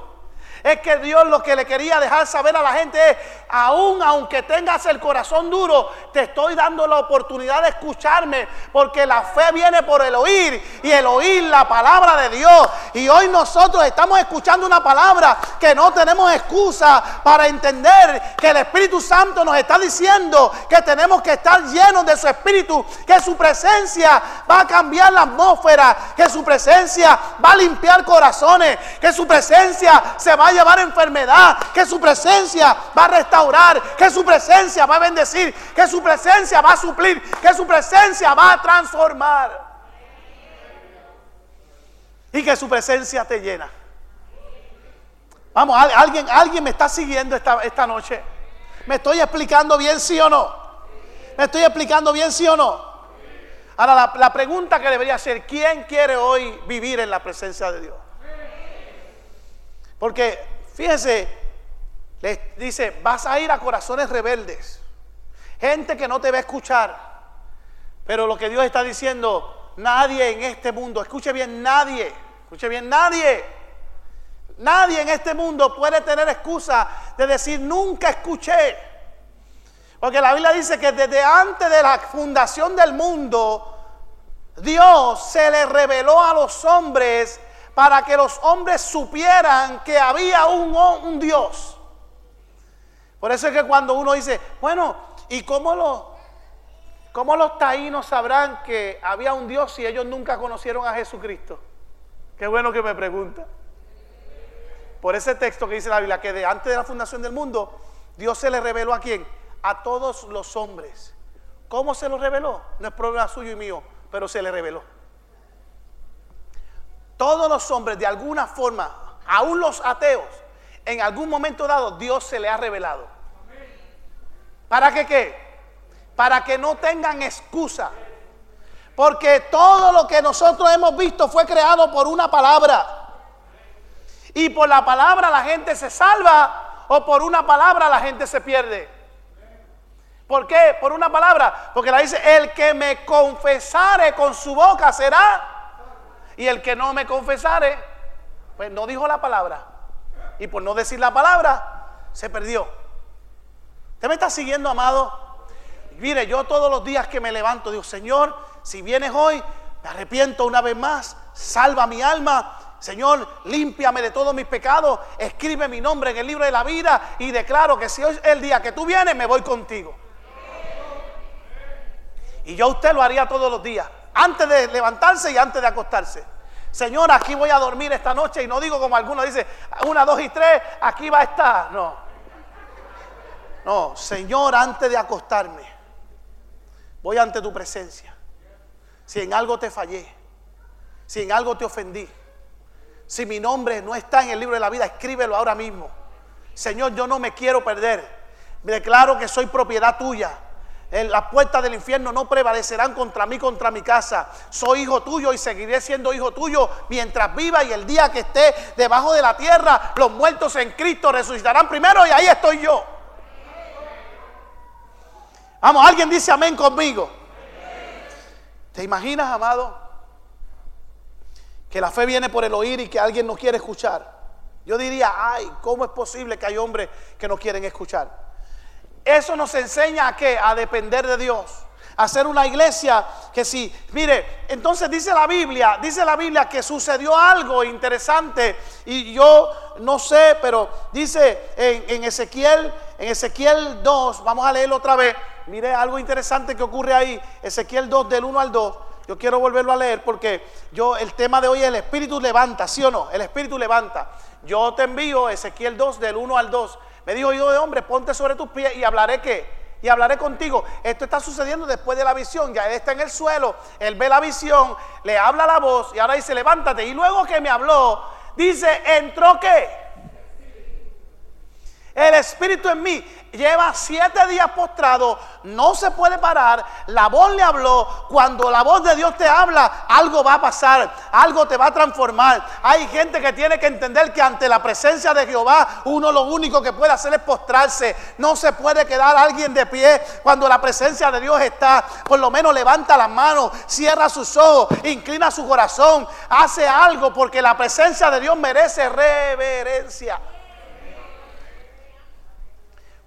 Es que Dios lo que le quería dejar saber a la gente es, aún aunque tengas el corazón duro, te estoy dando la oportunidad de escucharme, porque la fe viene por el oír y el oír la palabra de Dios. Y hoy nosotros estamos escuchando una palabra que no tenemos excusa para entender que el Espíritu Santo nos está diciendo que tenemos que estar llenos de su Espíritu, que su presencia va a cambiar la atmósfera, que su presencia va a limpiar corazones, que su presencia se va a llevar enfermedad, que su presencia va a restaurar, que su presencia va a bendecir, que su presencia va a suplir, que su presencia va a transformar. Y que su presencia te llena. Vamos, alguien, alguien me está siguiendo esta, esta noche. ¿Me estoy explicando bien, sí o no? ¿Me estoy explicando bien, sí o no? Ahora, la, la pregunta que debería ser, ¿quién quiere hoy vivir en la presencia de Dios? Porque, fíjense, les dice, vas a ir a corazones rebeldes, gente que no te va a escuchar. Pero lo que Dios está diciendo, nadie en este mundo, escuche bien, nadie, escuche bien, nadie, nadie en este mundo puede tener excusa de decir, nunca escuché. Porque la Biblia dice que desde antes de la fundación del mundo, Dios se le reveló a los hombres para que los hombres supieran que había un, Dios. Por eso es que cuando uno dice, bueno, ¿y cómo los, cómo los taínos sabrán que había un Dios si ellos nunca conocieron a Jesucristo? Qué bueno que me pregunta. Por ese texto que dice la Biblia, que de antes de la fundación del mundo, Dios se le reveló a quién? A todos los hombres. ¿Cómo se lo reveló? No es problema suyo y mío, pero se le reveló. Todos los hombres, de alguna forma, aún los ateos, en algún momento dado, Dios se le ha revelado. ¿Para qué qué? Para que no tengan excusa. Porque todo lo que nosotros hemos visto fue creado por una palabra. Y por la palabra la gente se salva o por una palabra la gente se pierde. ¿Por qué? Por una palabra. Porque la dice, el que me confesare con su boca será y el que no me confesare, pues no dijo la palabra. Y por no decir la palabra, se perdió. ¿Usted me está siguiendo, amado? Mire, yo todos los días que me levanto digo, Señor, si vienes hoy, me arrepiento una vez más, salva mi alma. Señor, límpiame de todos mis pecados, escribe mi nombre en el libro de la vida y declaro que si hoy es el día que tú vienes, me voy contigo. Y yo usted lo haría todos los días antes de levantarse y antes de acostarse. Señor, aquí voy a dormir esta noche y no digo como algunos dicen, una, dos y tres, aquí va a estar. No. No, Señor, antes de acostarme, voy ante tu presencia. Si en algo te fallé, si en algo te ofendí, si mi nombre no está en el libro de la vida, escríbelo ahora mismo. Señor, yo no me quiero perder. Me declaro que soy propiedad tuya las puertas del infierno no prevalecerán contra mí, contra mi casa. Soy hijo tuyo y seguiré siendo hijo tuyo mientras viva y el día que esté debajo de la tierra, los muertos en Cristo resucitarán primero y ahí estoy yo. Vamos, alguien dice amén conmigo. ¿Te imaginas, amado? Que la fe viene por el oír y que alguien no quiere escuchar. Yo diría, ay, ¿cómo es posible que hay hombres que no quieren escuchar? Eso nos enseña a qué? A depender de Dios. A ser una iglesia que sí. Mire, entonces dice la Biblia, dice la Biblia que sucedió algo interesante. Y yo no sé, pero dice en, Ezequiel, en Ezequiel 2, vamos a leerlo otra vez. Mire algo interesante que ocurre ahí. Ezequiel 2 del 1 al 2. Yo quiero volverlo a leer porque yo el tema de hoy es el espíritu levanta, ¿sí o no? El espíritu levanta. Yo te envío Ezequiel 2 del 1 al 2. Me dijo, hijo de hombre, ponte sobre tus pies y hablaré qué. Y hablaré contigo. Esto está sucediendo después de la visión. Ya él está en el suelo, él ve la visión, le habla la voz y ahora dice, levántate. Y luego que me habló, dice, entró qué. El espíritu en mí lleva siete días postrado, no se puede parar. La voz le habló. Cuando la voz de Dios te habla, algo va a pasar, algo te va a transformar. Hay gente que tiene que entender que ante la presencia de Jehová, uno lo único que puede hacer es postrarse. No se puede quedar alguien de pie cuando la presencia de Dios está. Por lo menos levanta las manos, cierra sus ojos, inclina su corazón, hace algo porque la presencia de Dios merece reverencia.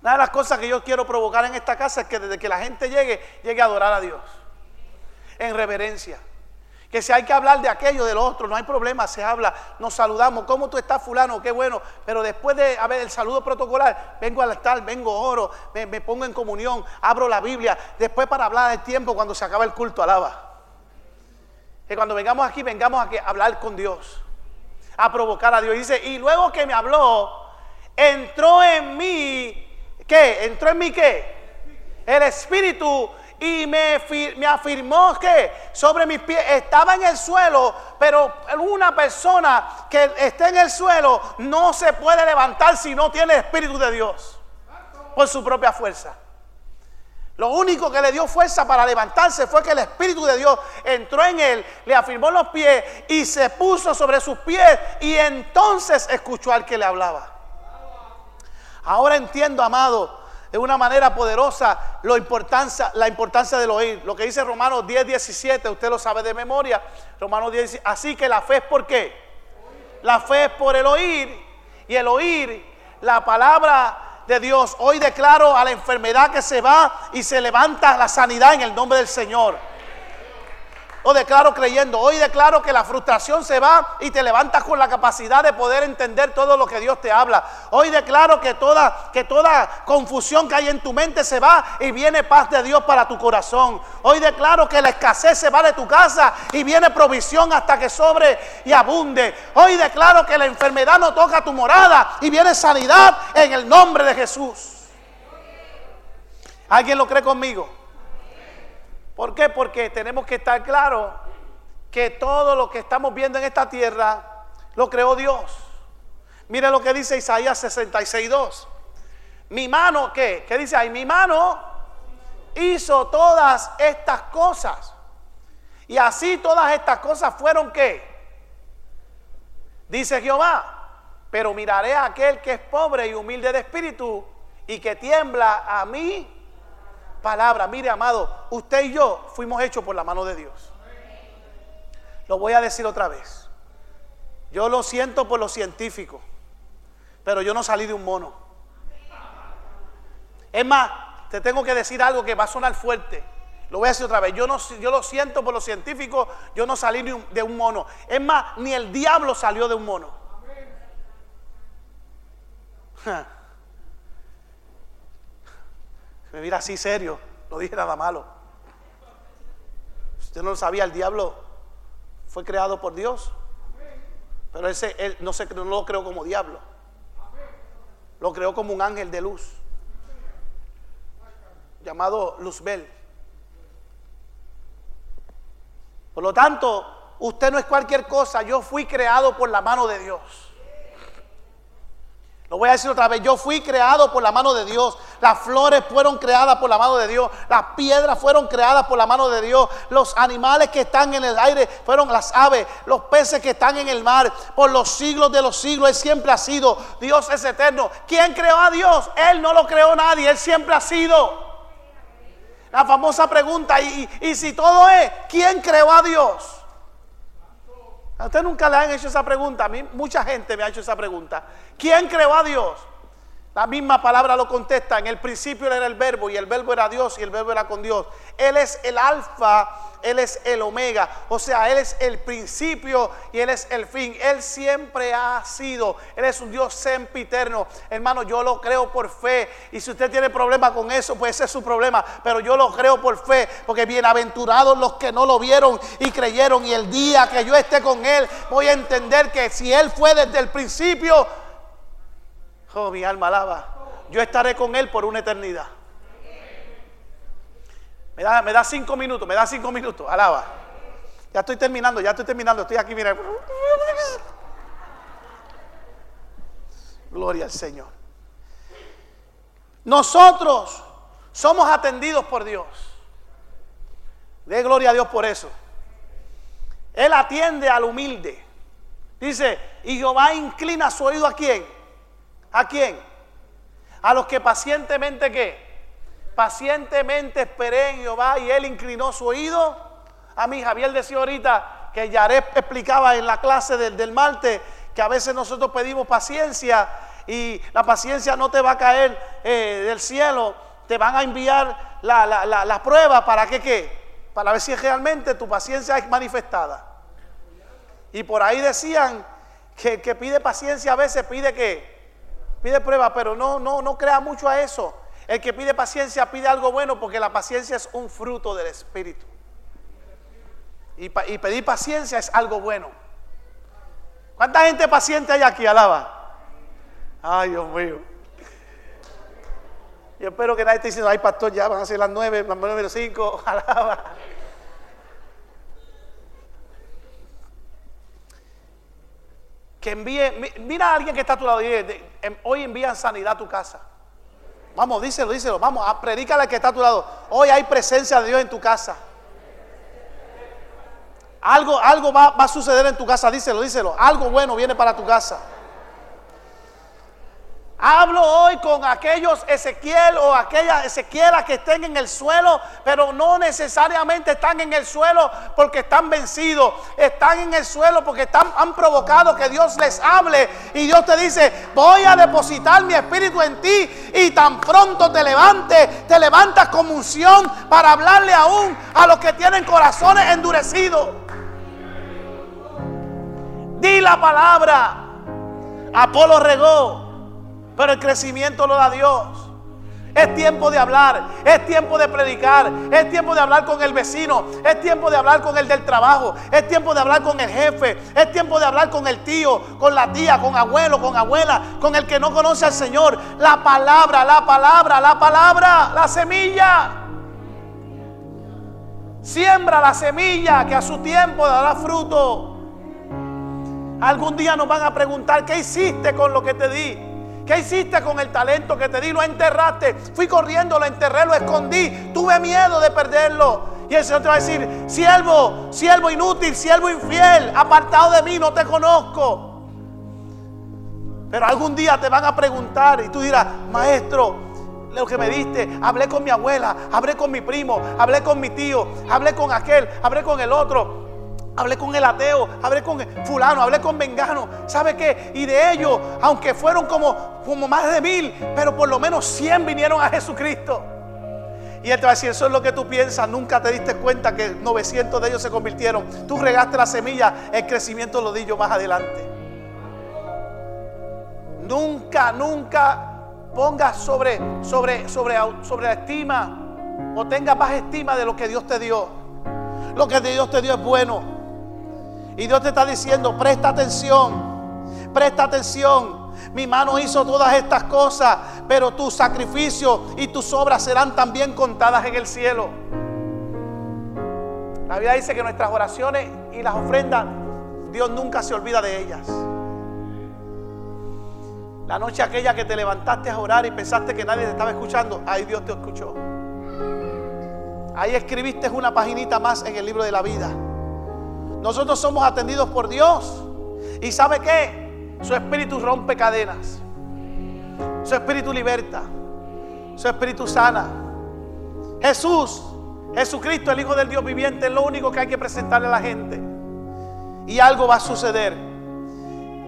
Una de las cosas que yo quiero provocar en esta casa es que desde que la gente llegue, llegue a adorar a Dios. En reverencia. Que si hay que hablar de aquello, del otro, no hay problema, se habla, nos saludamos. ¿Cómo tú estás, fulano? Qué bueno. Pero después de haber el saludo protocolar, vengo al altar, vengo oro, me, pongo en comunión, abro la Biblia. Después para hablar del tiempo cuando se acaba el culto, alaba. Que cuando vengamos aquí, vengamos a hablar con Dios, a provocar a Dios. Dice, y luego que me habló, entró en mí ¿Qué? ¿Entró en mí qué? El Espíritu y me, me, afirmó que sobre mis pies estaba en el suelo, pero una persona que esté en el suelo no se puede levantar si no tiene Espíritu de Dios por su propia fuerza. Lo único que le dio fuerza para levantarse fue que el Espíritu de Dios entró en él, le afirmó los pies y se puso sobre sus pies y entonces escuchó al que le hablaba. Ahora entiendo, amado, de una manera poderosa la importancia, la importancia del oír. Lo que dice Romanos 10, 17, usted lo sabe de memoria. Romanos 10, así que la fe es por qué? La fe es por el oír y el oír la palabra de Dios. Hoy declaro a la enfermedad que se va y se levanta la sanidad en el nombre del Señor. Lo declaro creyendo. Hoy declaro que la frustración se va y te levantas con la capacidad de poder entender todo lo que Dios te habla. Hoy declaro que toda, que toda confusión que hay en tu mente se va y viene paz de Dios para tu corazón. Hoy declaro que la escasez se va de tu casa y viene provisión hasta que sobre y abunde. Hoy declaro que la enfermedad no toca tu morada y viene sanidad en el nombre de Jesús. ¿Alguien lo cree conmigo? ¿Por qué? Porque tenemos que estar claros que todo lo que estamos viendo en esta tierra lo creó Dios. Mire lo que dice Isaías 66.2. Mi mano, ¿qué? ¿Qué dice ahí? Mi mano hizo todas estas cosas. Y así todas estas cosas fueron qué? Dice Jehová, pero miraré a aquel que es pobre y humilde de espíritu y que tiembla a mí palabra. Mire, amado, usted y yo fuimos hechos por la mano de Dios. Lo voy a decir otra vez. Yo lo siento por los científicos, pero yo no salí de un mono. Es más, te tengo que decir algo que va a sonar fuerte. Lo voy a decir otra vez. Yo, no, yo lo siento por los científicos, yo no salí de un mono. Es más, ni el diablo salió de un mono. Me mira así serio, no dije nada malo. Usted no lo sabía, el diablo fue creado por Dios. Pero ese él no, se, no lo creó como diablo. Lo creó como un ángel de luz. Llamado Luzbel. Por lo tanto, usted no es cualquier cosa. Yo fui creado por la mano de Dios. Lo voy a decir otra vez, yo fui creado por la mano de Dios. Las flores fueron creadas por la mano de Dios. Las piedras fueron creadas por la mano de Dios. Los animales que están en el aire fueron las aves. Los peces que están en el mar. Por los siglos de los siglos Él siempre ha sido. Dios es eterno. ¿Quién creó a Dios? Él no lo creó nadie. Él siempre ha sido. La famosa pregunta, y, y si todo es, ¿quién creó a Dios? A usted nunca le han hecho esa pregunta. A mí mucha gente me ha hecho esa pregunta. ¿Quién creó a Dios? La misma palabra lo contesta. En el principio era el verbo y el verbo era Dios y el verbo era con Dios. Él es el alfa, Él es el omega. O sea, Él es el principio y Él es el fin. Él siempre ha sido. Él es un Dios sempiterno. Hermano, yo lo creo por fe. Y si usted tiene problema con eso, pues ese es su problema. Pero yo lo creo por fe. Porque bienaventurados los que no lo vieron y creyeron. Y el día que yo esté con Él, voy a entender que si Él fue desde el principio, Oh, mi alma alaba. Yo estaré con Él por una eternidad. Me da, me da cinco minutos, me da cinco minutos. Alaba. Ya estoy terminando, ya estoy terminando. Estoy aquí, mira. Gloria al Señor. Nosotros somos atendidos por Dios. De gloria a Dios por eso. Él atiende al humilde. Dice, y Jehová inclina su oído a quién? ¿A quién? A los que pacientemente qué? Pacientemente esperé en Jehová y él inclinó su oído. A mí Javier decía ahorita que Yarep explicaba en la clase del, del Marte que a veces nosotros pedimos paciencia y la paciencia no te va a caer eh, del cielo, te van a enviar la, la, prueba para que qué? Para ver si realmente tu paciencia es manifestada. Y por ahí decían que, que pide paciencia a veces pide que Pide prueba, pero no, no, no crea mucho a eso. El que pide paciencia pide algo bueno porque la paciencia es un fruto del Espíritu. Y, pedir paciencia es algo bueno. ¿Cuánta gente paciente hay aquí? Alaba. Ay, Dios mío. Yo espero que nadie esté diciendo, ay pastor, ya van a ser las nueve, las nueve menos cinco, ojalá. Que envíe, mira a alguien que está a tu lado y em, hoy envían sanidad a tu casa. Vamos, díselo, díselo, vamos, a predícale al que está a tu lado. Hoy hay presencia de Dios en tu casa. Algo, algo va, va a suceder en tu casa, díselo, díselo. Algo bueno viene para tu casa. Hablo hoy con aquellos Ezequiel o aquellas Ezequielas que estén en el suelo, pero no necesariamente están en el suelo porque están vencidos. Están en el suelo porque están, han provocado que Dios les hable. Y Dios te dice, voy a depositar mi espíritu en ti. Y tan pronto te levantes, te levantas como unción para hablarle aún a los que tienen corazones endurecidos. Di la palabra. Apolo regó pero el crecimiento lo da Dios. Es tiempo de hablar, es tiempo de predicar, es tiempo de hablar con el vecino, es tiempo de hablar con el del trabajo, es tiempo de hablar con el jefe, es tiempo de hablar con el tío, con la tía, con abuelo, con abuela, con el que no conoce al Señor. La palabra, la palabra, la palabra, la semilla. Siembra la semilla que a su tiempo dará fruto. Algún día nos van a preguntar, ¿qué hiciste con lo que te di? ¿Qué hiciste con el talento que te di? Lo enterraste. Fui corriendo, lo enterré, lo escondí. Tuve miedo de perderlo. Y el Señor te va a decir, siervo, siervo inútil, siervo infiel, apartado de mí, no te conozco. Pero algún día te van a preguntar y tú dirás, maestro, lo que me diste, hablé con mi abuela, hablé con mi primo, hablé con mi tío, hablé con aquel, hablé con el otro hablé con el ateo, hablé con fulano, hablé con vengano. ¿Sabe qué? Y de ellos, aunque fueron como, como más de mil, pero por lo menos 100 vinieron a Jesucristo. Y él te va a decir, eso es lo que tú piensas, nunca te diste cuenta que 900 de ellos se convirtieron. Tú regaste la semilla, el crecimiento lo di yo más adelante. Nunca, nunca pongas sobre, sobre, sobre, sobre la estima o tengas más estima de lo que Dios te dio. Lo que Dios te dio es bueno. Y Dios te está diciendo, presta atención, presta atención. Mi mano hizo todas estas cosas, pero tu sacrificio y tus obras serán también contadas en el cielo. La Biblia dice que nuestras oraciones y las ofrendas, Dios nunca se olvida de ellas. La noche aquella que te levantaste a orar y pensaste que nadie te estaba escuchando, ahí Dios te escuchó. Ahí escribiste una paginita más en el libro de la vida. Nosotros somos atendidos por Dios. ¿Y sabe qué? Su espíritu rompe cadenas. Su espíritu liberta. Su espíritu sana. Jesús, Jesucristo, el Hijo del Dios viviente, es lo único que hay que presentarle a la gente. Y algo va a suceder.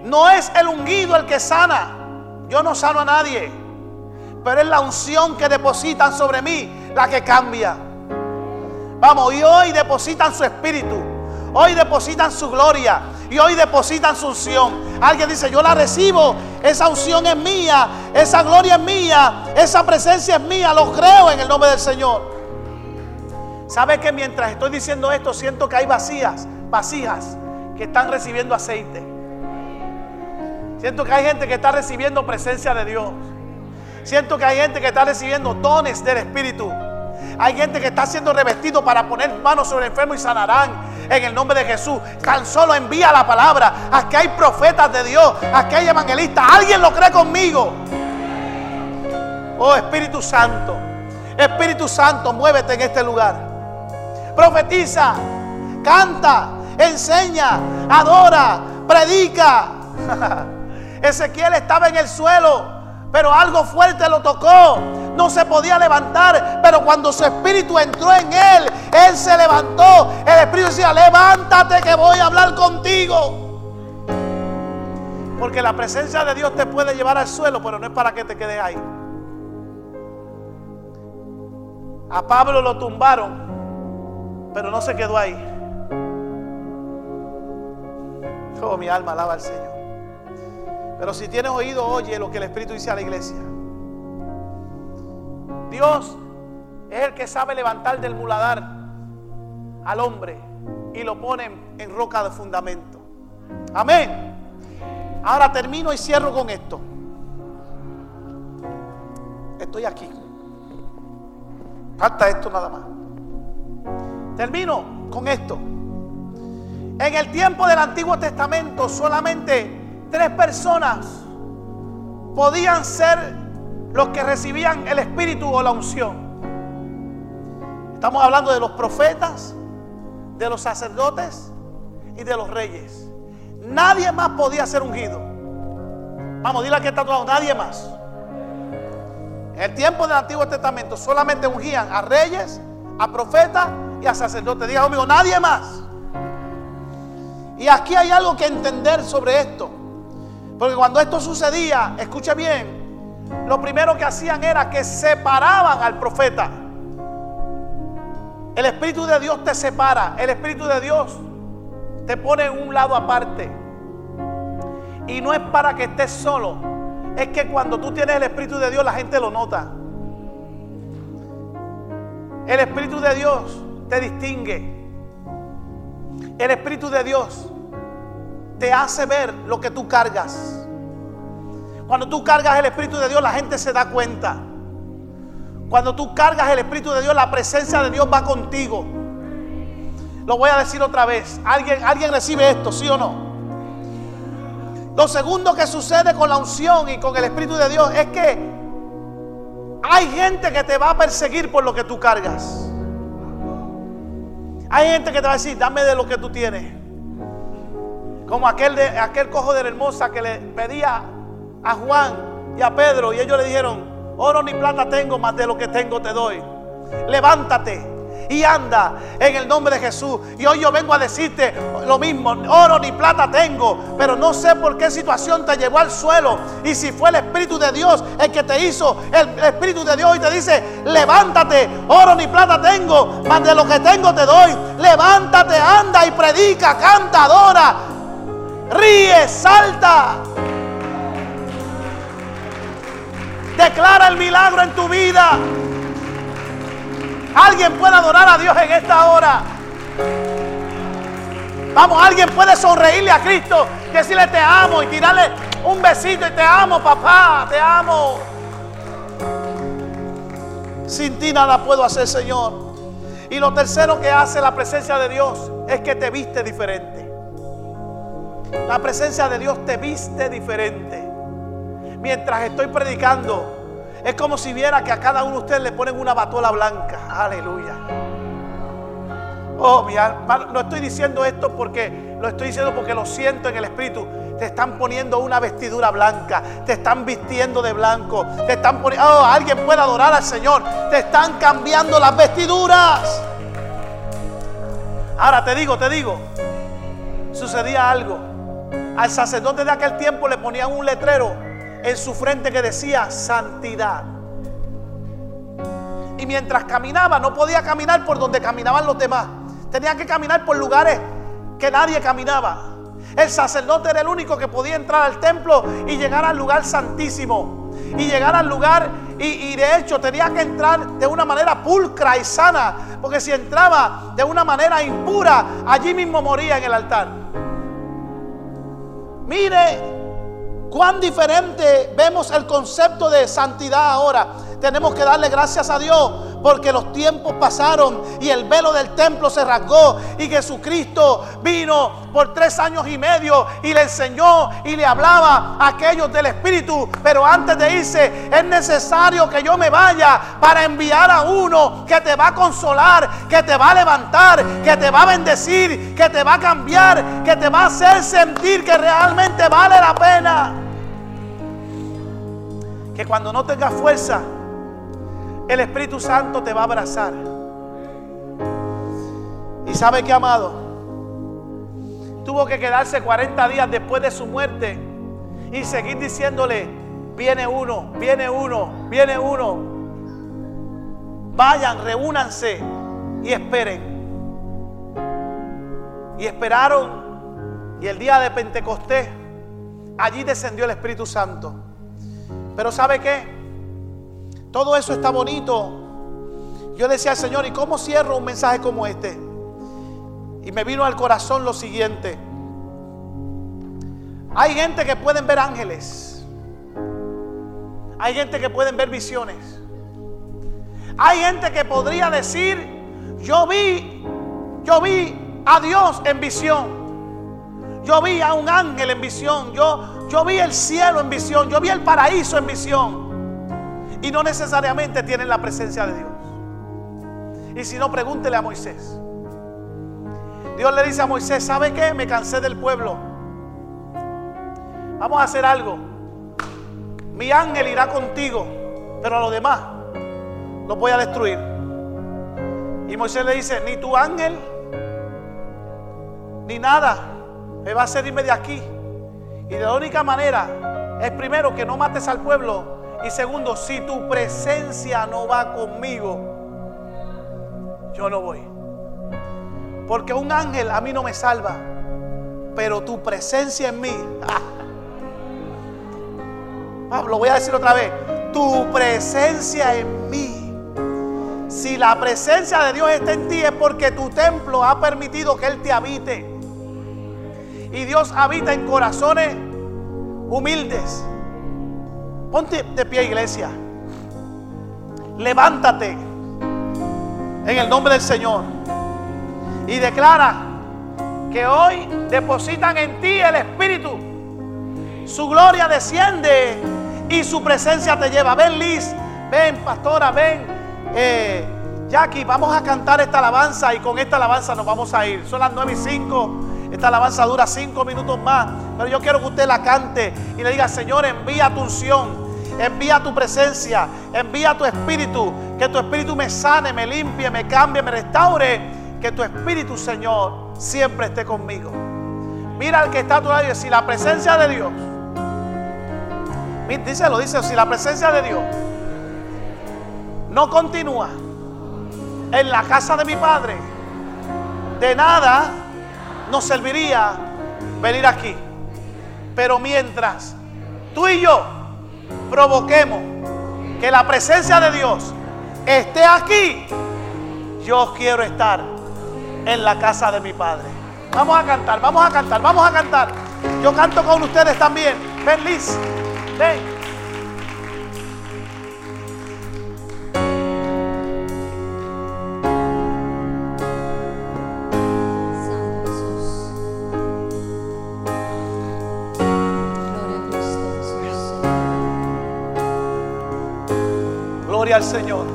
No es el ungido el que sana. Yo no sano a nadie. Pero es la unción que depositan sobre mí la que cambia. Vamos, y hoy depositan su espíritu. Hoy depositan su gloria y hoy depositan su unción. Alguien dice, yo la recibo, esa unción es mía, esa gloria es mía, esa presencia es mía, lo creo en el nombre del Señor. ¿Sabe que mientras estoy diciendo esto siento que hay vacías, vasijas que están recibiendo aceite? Siento que hay gente que está recibiendo presencia de Dios. Siento que hay gente que está recibiendo dones del Espíritu. Hay gente que está siendo revestido para poner manos sobre el enfermo y sanarán en el nombre de Jesús. Tan solo envía la palabra. Aquí hay profetas de Dios. Aquí hay evangelistas. ¿Alguien lo cree conmigo? Oh Espíritu Santo. Espíritu Santo, muévete en este lugar. Profetiza, canta, enseña, adora, predica. Ezequiel estaba en el suelo, pero algo fuerte lo tocó no se podía levantar, pero cuando su espíritu entró en él, él se levantó. El espíritu decía, levántate que voy a hablar contigo. Porque la presencia de Dios te puede llevar al suelo, pero no es para que te quedes ahí. A Pablo lo tumbaron, pero no se quedó ahí. Oh, mi alma alaba al Señor. Pero si tienes oído, oye lo que el Espíritu dice a la iglesia. Dios es el que sabe levantar del muladar al hombre y lo pone en roca de fundamento. Amén. Ahora termino y cierro con esto. Estoy aquí. Falta esto nada más. Termino con esto. En el tiempo del Antiguo Testamento solamente tres personas podían ser los que recibían el Espíritu o la unción. Estamos hablando de los profetas, de los sacerdotes y de los reyes. Nadie más podía ser ungido. Vamos, dile que está todo, nadie más. En el tiempo del Antiguo Testamento solamente ungían a reyes, a profetas y a sacerdotes. Diga conmigo, nadie más. Y aquí hay algo que entender sobre esto. Porque cuando esto sucedía, escuche bien, lo primero que hacían era que separaban al profeta. El Espíritu de Dios te separa. El Espíritu de Dios te pone en un lado aparte. Y no es para que estés solo. Es que cuando tú tienes el Espíritu de Dios, la gente lo nota. El Espíritu de Dios te distingue. El Espíritu de Dios te hace ver lo que tú cargas. Cuando tú cargas el Espíritu de Dios, la gente se da cuenta. Cuando tú cargas el Espíritu de Dios, la presencia de Dios va contigo. Lo voy a decir otra vez. ¿Alguien, alguien recibe esto, sí o no? Lo segundo que sucede con la unción y con el Espíritu de Dios es que hay gente que te va a perseguir por lo que tú cargas. Hay gente que te va a decir, dame de lo que tú tienes. Como aquel, de, aquel cojo de la hermosa que le pedía a Juan y a Pedro y ellos le dijeron, Oro ni plata tengo, más de lo que tengo te doy. Levántate y anda en el nombre de Jesús. Y hoy yo vengo a decirte lo mismo, oro ni plata tengo, pero no sé por qué situación te llevó al suelo. Y si fue el Espíritu de Dios el que te hizo, el Espíritu de Dios y te dice, levántate, oro ni plata tengo, más de lo que tengo te doy. Levántate, anda y predica, canta, adora, ríe, salta. Declara el milagro en tu vida. Alguien puede adorar a Dios en esta hora. Vamos, alguien puede sonreírle a Cristo, decirle te amo y tirarle un besito y te amo, papá, te amo. Sin ti nada puedo hacer, Señor. Y lo tercero que hace la presencia de Dios es que te viste diferente. La presencia de Dios te viste diferente mientras estoy predicando, es como si viera que a cada uno de ustedes le ponen una batola blanca. Aleluya. Oh, mi alma, no estoy diciendo esto porque lo estoy diciendo porque lo siento en el espíritu. Te están poniendo una vestidura blanca, te están vistiendo de blanco, te están poniendo, oh, alguien puede adorar al Señor, te están cambiando las vestiduras. Ahora te digo, te digo, sucedía algo. Al sacerdote de aquel tiempo le ponían un letrero en su frente que decía santidad. Y mientras caminaba, no podía caminar por donde caminaban los demás. Tenía que caminar por lugares que nadie caminaba. El sacerdote era el único que podía entrar al templo y llegar al lugar santísimo. Y llegar al lugar y, y, de hecho tenía que entrar de una manera pulcra y sana. Porque si entraba de una manera impura, allí mismo moría en el altar. Mire Cuán diferente vemos el concepto de santidad ahora. Tenemos que darle gracias a Dios porque los tiempos pasaron y el velo del templo se rasgó y Jesucristo vino por tres años y medio y le enseñó y le hablaba a aquellos del Espíritu. Pero antes de irse es necesario que yo me vaya para enviar a uno que te va a consolar, que te va a levantar, que te va a bendecir, que te va a cambiar, que te va a hacer sentir que realmente vale la pena. Que cuando no tengas fuerza, el Espíritu Santo te va a abrazar. Y sabe que, amado, tuvo que quedarse 40 días después de su muerte y seguir diciéndole, viene uno, viene uno, viene uno. Vayan, reúnanse y esperen. Y esperaron y el día de Pentecostés allí descendió el Espíritu Santo. Pero ¿sabe qué? Todo eso está bonito. Yo decía Señor, ¿y cómo cierro un mensaje como este? Y me vino al corazón lo siguiente. Hay gente que pueden ver ángeles. Hay gente que pueden ver visiones. Hay gente que podría decir, yo vi, yo vi a Dios en visión. Yo vi a un ángel en visión. Yo, yo vi el cielo en visión. Yo vi el paraíso en visión. Y no necesariamente tienen la presencia de Dios. Y si no, pregúntele a Moisés. Dios le dice a Moisés, ¿sabe qué? Me cansé del pueblo. Vamos a hacer algo. Mi ángel irá contigo, pero a los demás los voy a destruir. Y Moisés le dice, ni tu ángel, ni nada, me va a hacer irme de aquí. Y de la única manera es primero que no mates al pueblo y segundo, si tu presencia no va conmigo, yo no voy. Porque un ángel a mí no me salva, pero tu presencia en mí. Pablo, voy a decir otra vez, tu presencia en mí. Si la presencia de Dios está en ti es porque tu templo ha permitido que Él te habite. Y Dios habita en corazones humildes. Ponte de pie, iglesia. Levántate en el nombre del Señor y declara que hoy depositan en ti el Espíritu. Su gloria desciende y su presencia te lleva. Ven, Liz, ven, pastora, ven, eh, Jackie, vamos a cantar esta alabanza y con esta alabanza nos vamos a ir. Son las 9 y 5. Esta alabanza dura 5 minutos más. Pero yo quiero que usted la cante y le diga, Señor, envía tu unción. Envía tu presencia, envía tu espíritu, que tu espíritu me sane, me limpie, me cambie, me restaure. Que tu espíritu, Señor, siempre esté conmigo. Mira al que está a tu lado y si la presencia de Dios, díselo, dice, si la presencia de Dios no continúa en la casa de mi Padre, de nada nos serviría venir aquí. Pero mientras tú y yo provoquemos que la presencia de Dios esté aquí, yo quiero estar en la casa de mi Padre. Vamos a cantar, vamos a cantar, vamos a cantar. Yo canto con ustedes también. Ven, Liz. Ven. Señor.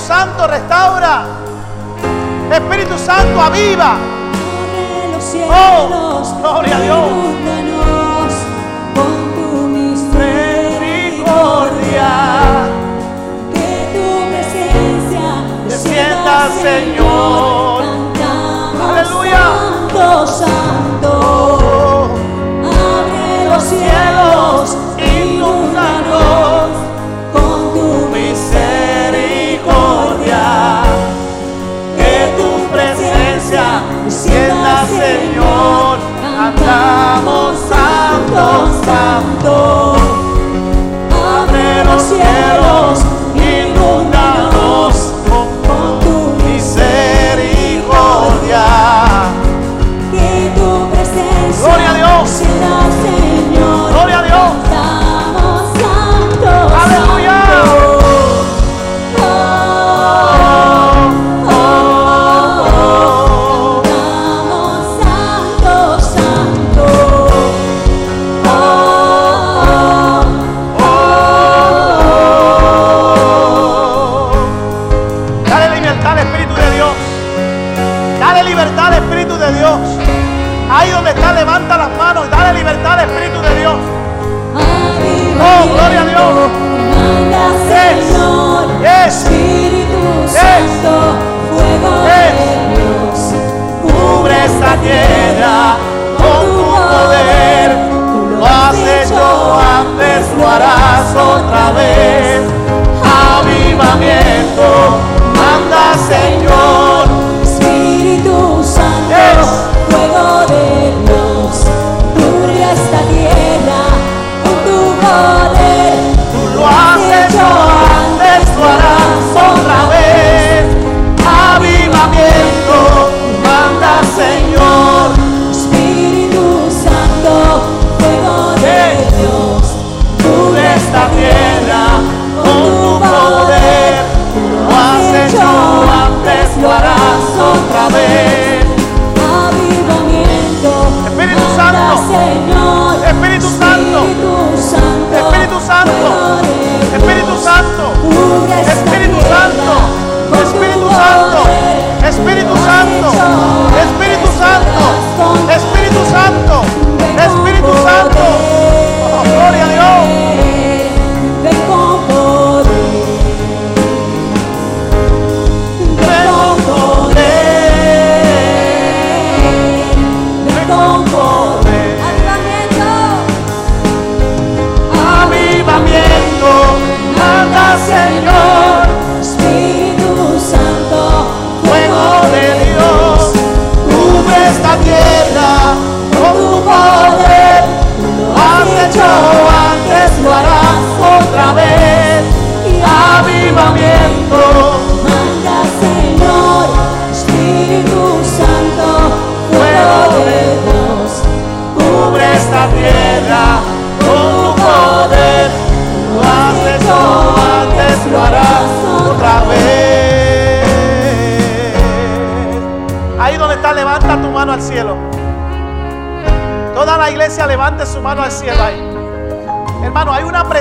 Santo, restaura. Espíritu Santo, aviva. Oh, cielos, gloria a Dios. con tu Misericordia. Que tu presencia Descienda, Señor. Aleluya. Santo, Santo. Oh, Abre los cielos, inúndanos Santo. Abre los cielos,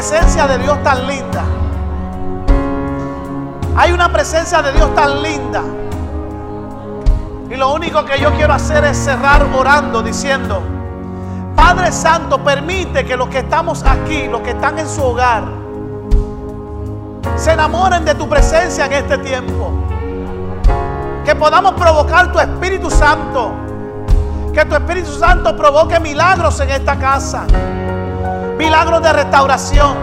presencia de Dios tan linda. Hay una presencia de Dios tan linda. Y lo único que yo quiero hacer es cerrar orando diciendo, Padre Santo, permite que los que estamos aquí, los que están en su hogar, se enamoren de tu presencia en este tiempo. Que podamos provocar tu Espíritu Santo. Que tu Espíritu Santo provoque milagros en esta casa. Milagros de restauración.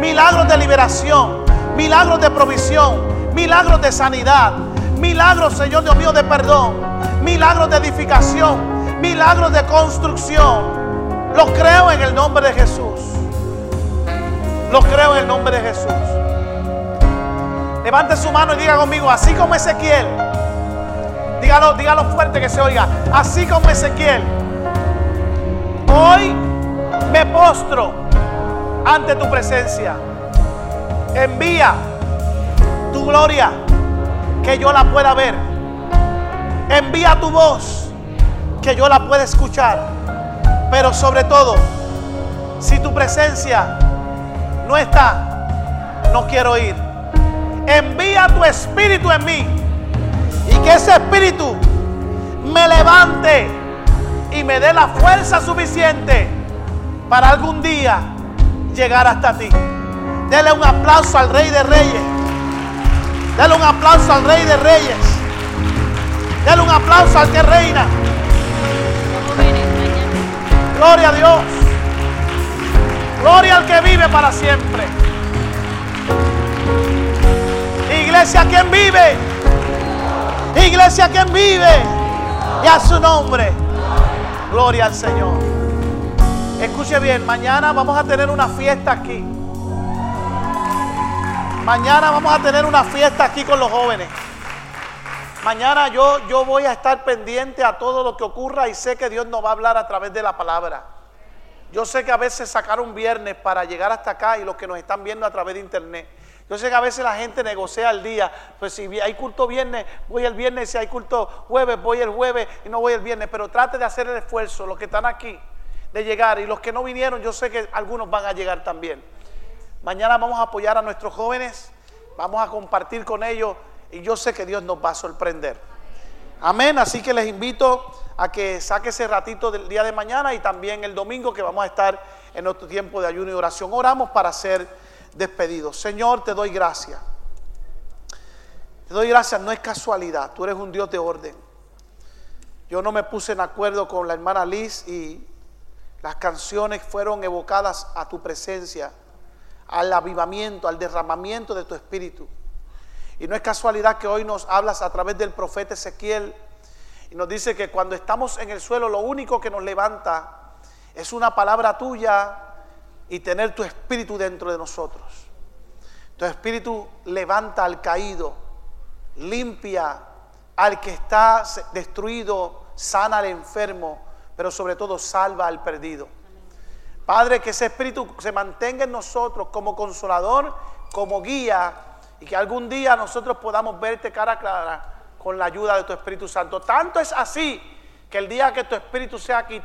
Milagros de liberación. Milagros de provisión. Milagros de sanidad. Milagros, Señor Dios mío, de perdón. Milagros de edificación. Milagros de construcción. Lo creo en el nombre de Jesús. Lo creo en el nombre de Jesús. Levante su mano y diga conmigo, así como Ezequiel. Dígalo, dígalo fuerte que se oiga. Así como Ezequiel. Hoy me postro ante tu presencia. Envía tu gloria que yo la pueda ver. Envía tu voz que yo la pueda escuchar. Pero sobre todo, si tu presencia no está, no quiero ir. Envía tu espíritu en mí y que ese espíritu me levante y me dé la fuerza suficiente para algún día llegar hasta ti. Dele un aplauso al Rey de Reyes. Dele un aplauso al Rey de Reyes. Dele un aplauso al que reina. Gloria a Dios. Gloria al que vive para siempre. Iglesia, ¿quién vive? Iglesia, ¿quién vive? Y a su nombre. Gloria al Señor. Escuche bien, mañana vamos a tener una fiesta aquí. Mañana vamos a tener una fiesta aquí con los jóvenes. Mañana yo, yo voy a estar pendiente a todo lo que ocurra y sé que Dios nos va a hablar a través de la palabra. Yo sé que a veces sacar un viernes para llegar hasta acá y los que nos están viendo a través de internet. Yo sé que a veces la gente negocia el día. Pues si hay culto viernes, voy el viernes. Si hay culto jueves, voy el jueves y no voy el viernes. Pero trate de hacer el esfuerzo, los que están aquí, de llegar. Y los que no vinieron, yo sé que algunos van a llegar también. Mañana vamos a apoyar a nuestros jóvenes. Vamos a compartir con ellos. Y yo sé que Dios nos va a sorprender. Amén. Así que les invito a que saque ese ratito del día de mañana y también el domingo que vamos a estar en nuestro tiempo de ayuno y oración. Oramos para ser despedidos. Señor, te doy gracias. Te doy gracias, no es casualidad, tú eres un Dios de orden. Yo no me puse en acuerdo con la hermana Liz y las canciones fueron evocadas a tu presencia, al avivamiento, al derramamiento de tu espíritu. Y no es casualidad que hoy nos hablas a través del profeta Ezequiel y nos dice que cuando estamos en el suelo lo único que nos levanta es una palabra tuya y tener tu espíritu dentro de nosotros. Tu espíritu levanta al caído, limpia al que está destruido, sana al enfermo, pero sobre todo salva al perdido. Padre, que ese espíritu se mantenga en nosotros como consolador, como guía, y que algún día nosotros podamos verte cara a cara con la ayuda de tu Espíritu Santo. Tanto es así que el día que tu Espíritu sea quitado,